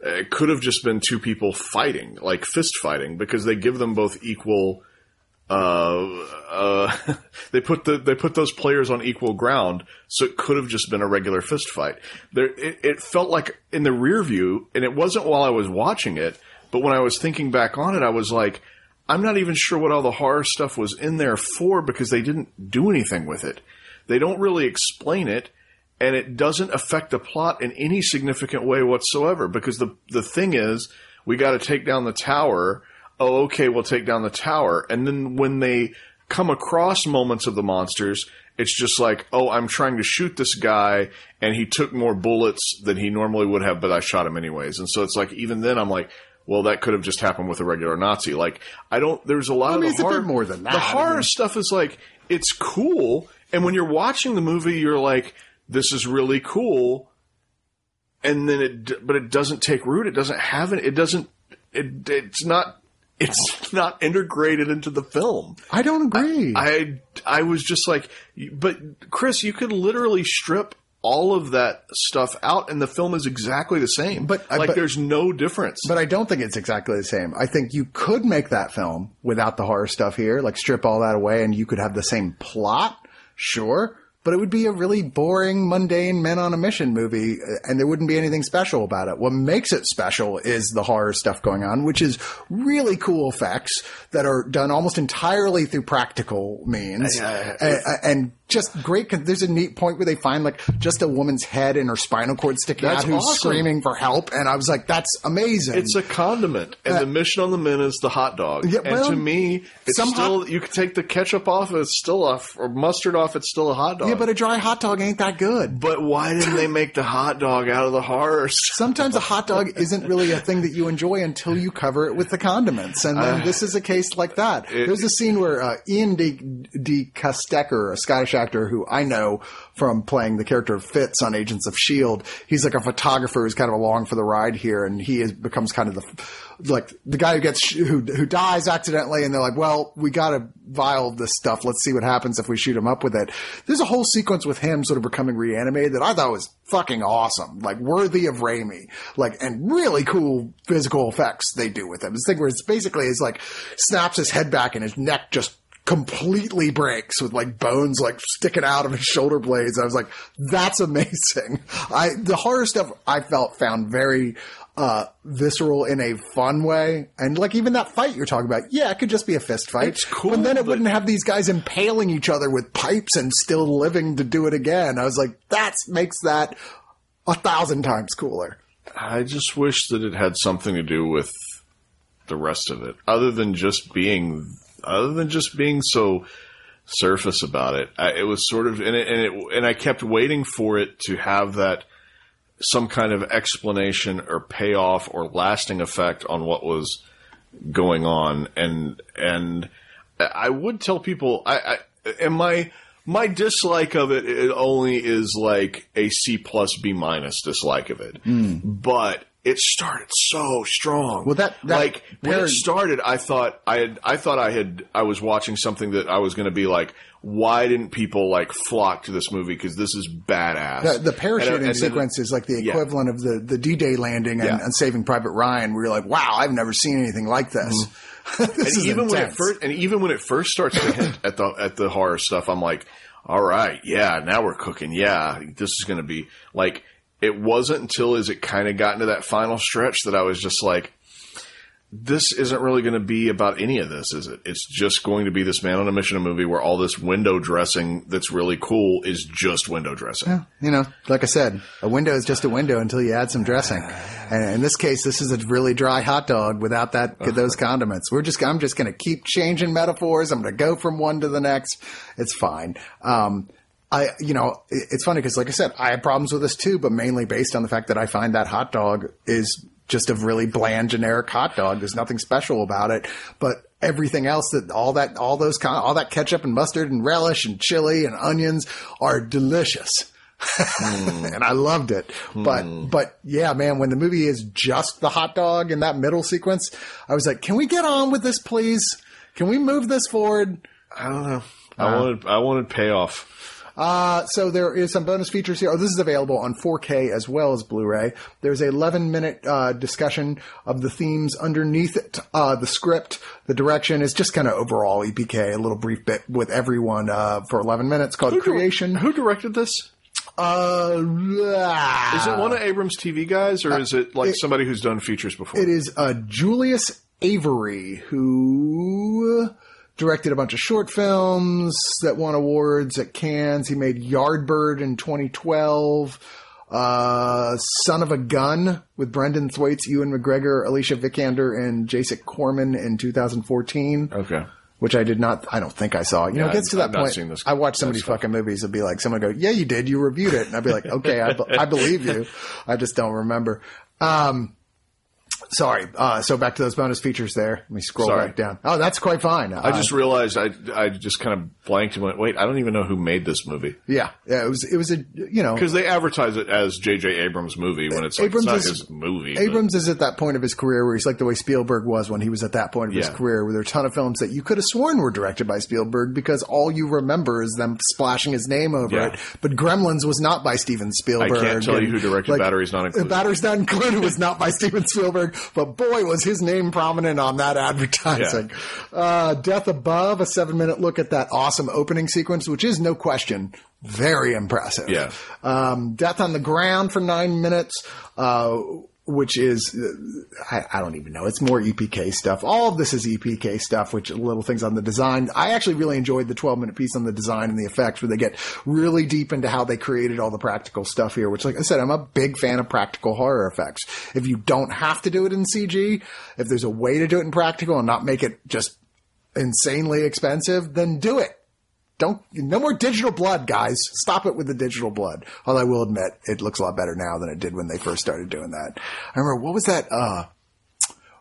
it could have just been two people fighting, like fist fighting, because they give them both equal. Uh, uh, they put the they put those players on equal ground, so it could have just been a regular fist fight. There, it, it felt like in the rear view, and it wasn't while I was watching it, but when I was thinking back on it, I was like, I'm not even sure what all the horror stuff was in there for because they didn't do anything with it. They don't really explain it and it doesn't affect the plot in any significant way whatsoever because the the thing is we got to take down the tower. Oh okay we'll take down the tower. And then when they come across moments of the monsters it's just like oh i'm trying to shoot this guy and he took more bullets than he normally would have but i shot him anyways. And so it's like even then i'm like well, that could have just happened with a regular Nazi. Like, I don't. There's a lot I mean, of the horror. more than that. The horror I mean, stuff is like it's cool, and when you're watching the movie, you're like, this is really cool. And then it, but it doesn't take root. It doesn't have it. It doesn't, it, it's not, it's not integrated into the film. I don't agree. I, I, I was just like, but Chris, you could literally strip all of that stuff out and the film is exactly the same. But like but, there's no difference. But I don't think it's exactly the same. I think you could make that film without the horror stuff here, like strip all that away and you could have the same plot. Sure but it would be a really boring, mundane men on a mission movie, uh, and there wouldn't be anything special about it. What makes it special is the horror stuff going on, which is really cool effects that are done almost entirely through practical means, and, and, just great. There's a neat point where they find like just a woman's head and her spinal cord sticking that's out, who's awesome. screaming for help, and I was like, "That's amazing." It's a condiment, and uh, the mission on the men is the hot dog. Yeah, and to me, it's still you can take the ketchup off, it's still off, or mustard off, it's still a hot dog. Yeah, but a dry hot dog ain't that good. But why didn't they make the hot dog out of the horse? Sometimes a hot dog isn't really a thing that you enjoy until you cover it with the condiments, and then uh, this is a case like that. It, There's a scene where uh, Iain D. D. Caestecker, a Scottish actor who I know from playing the character of Fitz on Agents of Shield, he's like a photographer who's kind of along for the ride here, and he is, becomes kind of the like the guy who gets who who dies accidentally, and they're like, "Well, we got to vial this stuff. Let's see what happens if we shoot him up with it." There's a whole sequence with him sort of becoming reanimated that I thought was fucking awesome, like worthy of Raimi, like and really cool physical effects they do with him. This thing where it's basically is like snaps his head back and his neck just completely breaks with like bones like sticking out of his shoulder blades. I was like, that's amazing. I, the horror stuff I felt found very, uh, visceral in a fun way. And like even that fight you're talking about, yeah, it could just be a fist fight. It's cool. But then it but... wouldn't have these guys impaling each other with pipes and still living to do it again. I was like, that makes that a thousand times cooler. I just wish that it had something to do with the rest of it, other than just being, other than just being so surface about it. I, it was sort of, and it, and it, and I kept waiting for it to have that some kind of explanation or payoff or lasting effect on what was going on. And and I would tell people, I, I and my my dislike of it, it only is like a C plus B minus dislike of it, mm. but it started so strong. Well, that, that like when it started, I thought I had, I thought I had, I was watching something that I was going to be like, why didn't people like flock to this movie? Because this is badass. The, the parachuting and, and sequence is like the equivalent yeah. of the, the D-Day landing and, yeah. and, Saving Private Ryan, where you're like, wow, I've never seen anything like this. Mm-hmm. this and even intense. when it first, and even when it first starts to hint at the at the horror stuff, I'm like, all right, yeah, now we're cooking. Yeah, this is going to be like it wasn't until as it kind of got into that final stretch that I was just like, this isn't really going to be about any of this, is it? It's just going to be this man on a mission movie where all this window dressing that's really cool is just window dressing. Yeah, you know, like I said, a window is just a window until you add some dressing. And in this case, this is a really dry hot dog without that those condiments. We're just I'm just going to keep changing metaphors. I'm going to go from one to the next. It's fine. Um, I, you know, it's funny because, like I said, I have problems with this too, but mainly based on the fact that I find that hot dog is just a really bland, generic hot dog. There's nothing special about it, but everything else that all that all those kind all that ketchup and mustard and relish and chili and onions are delicious. Hmm. and I loved it. But hmm. but yeah, man, when the movie is just the hot dog in that middle sequence, I was like, "Can we get on with this, please? Can we move this forward?" I don't know. I uh, wanted I wanted payoff. Uh, so there is some bonus features here. Oh, this is available on 4K as well as Blu-ray. There's a 11 minute uh, discussion of the themes underneath it, uh, the script, the direction is just kind of overall EPK, a little brief bit with everyone uh, for 11 minutes called Creation. Who directed this? Uh, Is it one of Abrams' TV guys, or is it like somebody who's done features before? It is uh, Julius Avery who directed a bunch of short films that won awards at Cannes. He made Yardbird in 2012. Uh, Son of a Gun with Brenton Thwaites, Ewan McGregor, Alicia Vikander, and Jacek Koman in 2014. Okay. Which I did not, I don't think I saw. You know, it gets to I've that point. this- I watch so many stuff. fucking movies. It'd be like, someone go, yeah, you did. You reviewed it. And I'd be like, okay, I, be- I believe you. I just don't remember. Um, sorry. Uh, so back to those bonus features there. Let me scroll Sorry. back down. Oh, that's quite fine. I just realized I I just kind of blanked and went, wait, I don't even know who made this movie yeah, yeah, it was, it was a, you know, because they advertise it as J.J. Abrams' movie when it's like Abrams it's is- his movie. but- Abrams is at that point of his career where he's like the way Spielberg was when he was at that point of his career, where there are a ton of films that you could have sworn were directed by Spielberg because all you remember is them splashing his name over Yeah. it. But Gremlins was not by Steven Spielberg. I can't tell you who directed Batteries Not Included. Batteries Not Included was not by Steven Spielberg, but boy, was his name prominent on that advertising. Uh, Death Above, a seven minute look at that awesome opening sequence, which is no question very impressive. Yeah. Um, Death on the Ground for nine minutes, uh, which is, I, I don't even know. It's more EPK stuff. All of this is EPK stuff, which little things on the design. I actually really enjoyed the 12 minute piece on the design and the effects where they get really deep into how they created all the practical stuff here, which like I said, I'm a big fan of practical horror effects. If you don't have to do it in CG, if there's a way to do it in practical and not make it just insanely expensive, then do it. Don't no more digital blood, guys. Stop it with the digital blood. Although I will admit, it looks a lot better now than it did when they first started doing that. I remember what was that uh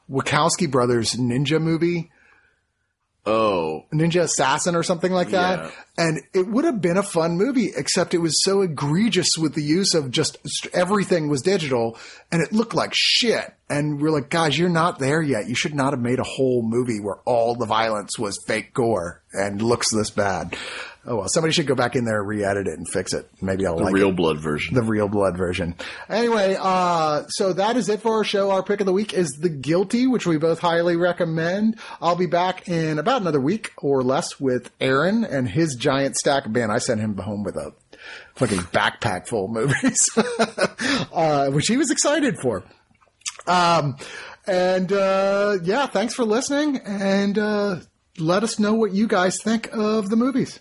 Wachowski brothers ninja movie? oh, Ninja Assassin or something like that. Yeah. And it would have been a fun movie, except it was so egregious with the use of just everything was digital and it looked like shit. And we're like, guys, you're not there yet. You should not have made a whole movie where all the violence was fake gore and looks this bad. Oh well, somebody should go back in there, re-edit it, and fix it. Maybe I'll the like real it blood version. the real blood version. Anyway, uh, so that is it for our show. Our pick of the week is The Guilty, which we both highly recommend. I'll be back in about another week or less with Aaron and his giant stack. Man, I sent him home with a fucking backpack full of movies, uh, which he was excited for. Um, and, uh, yeah, thanks for listening and, uh, let us know what you guys think of the movies.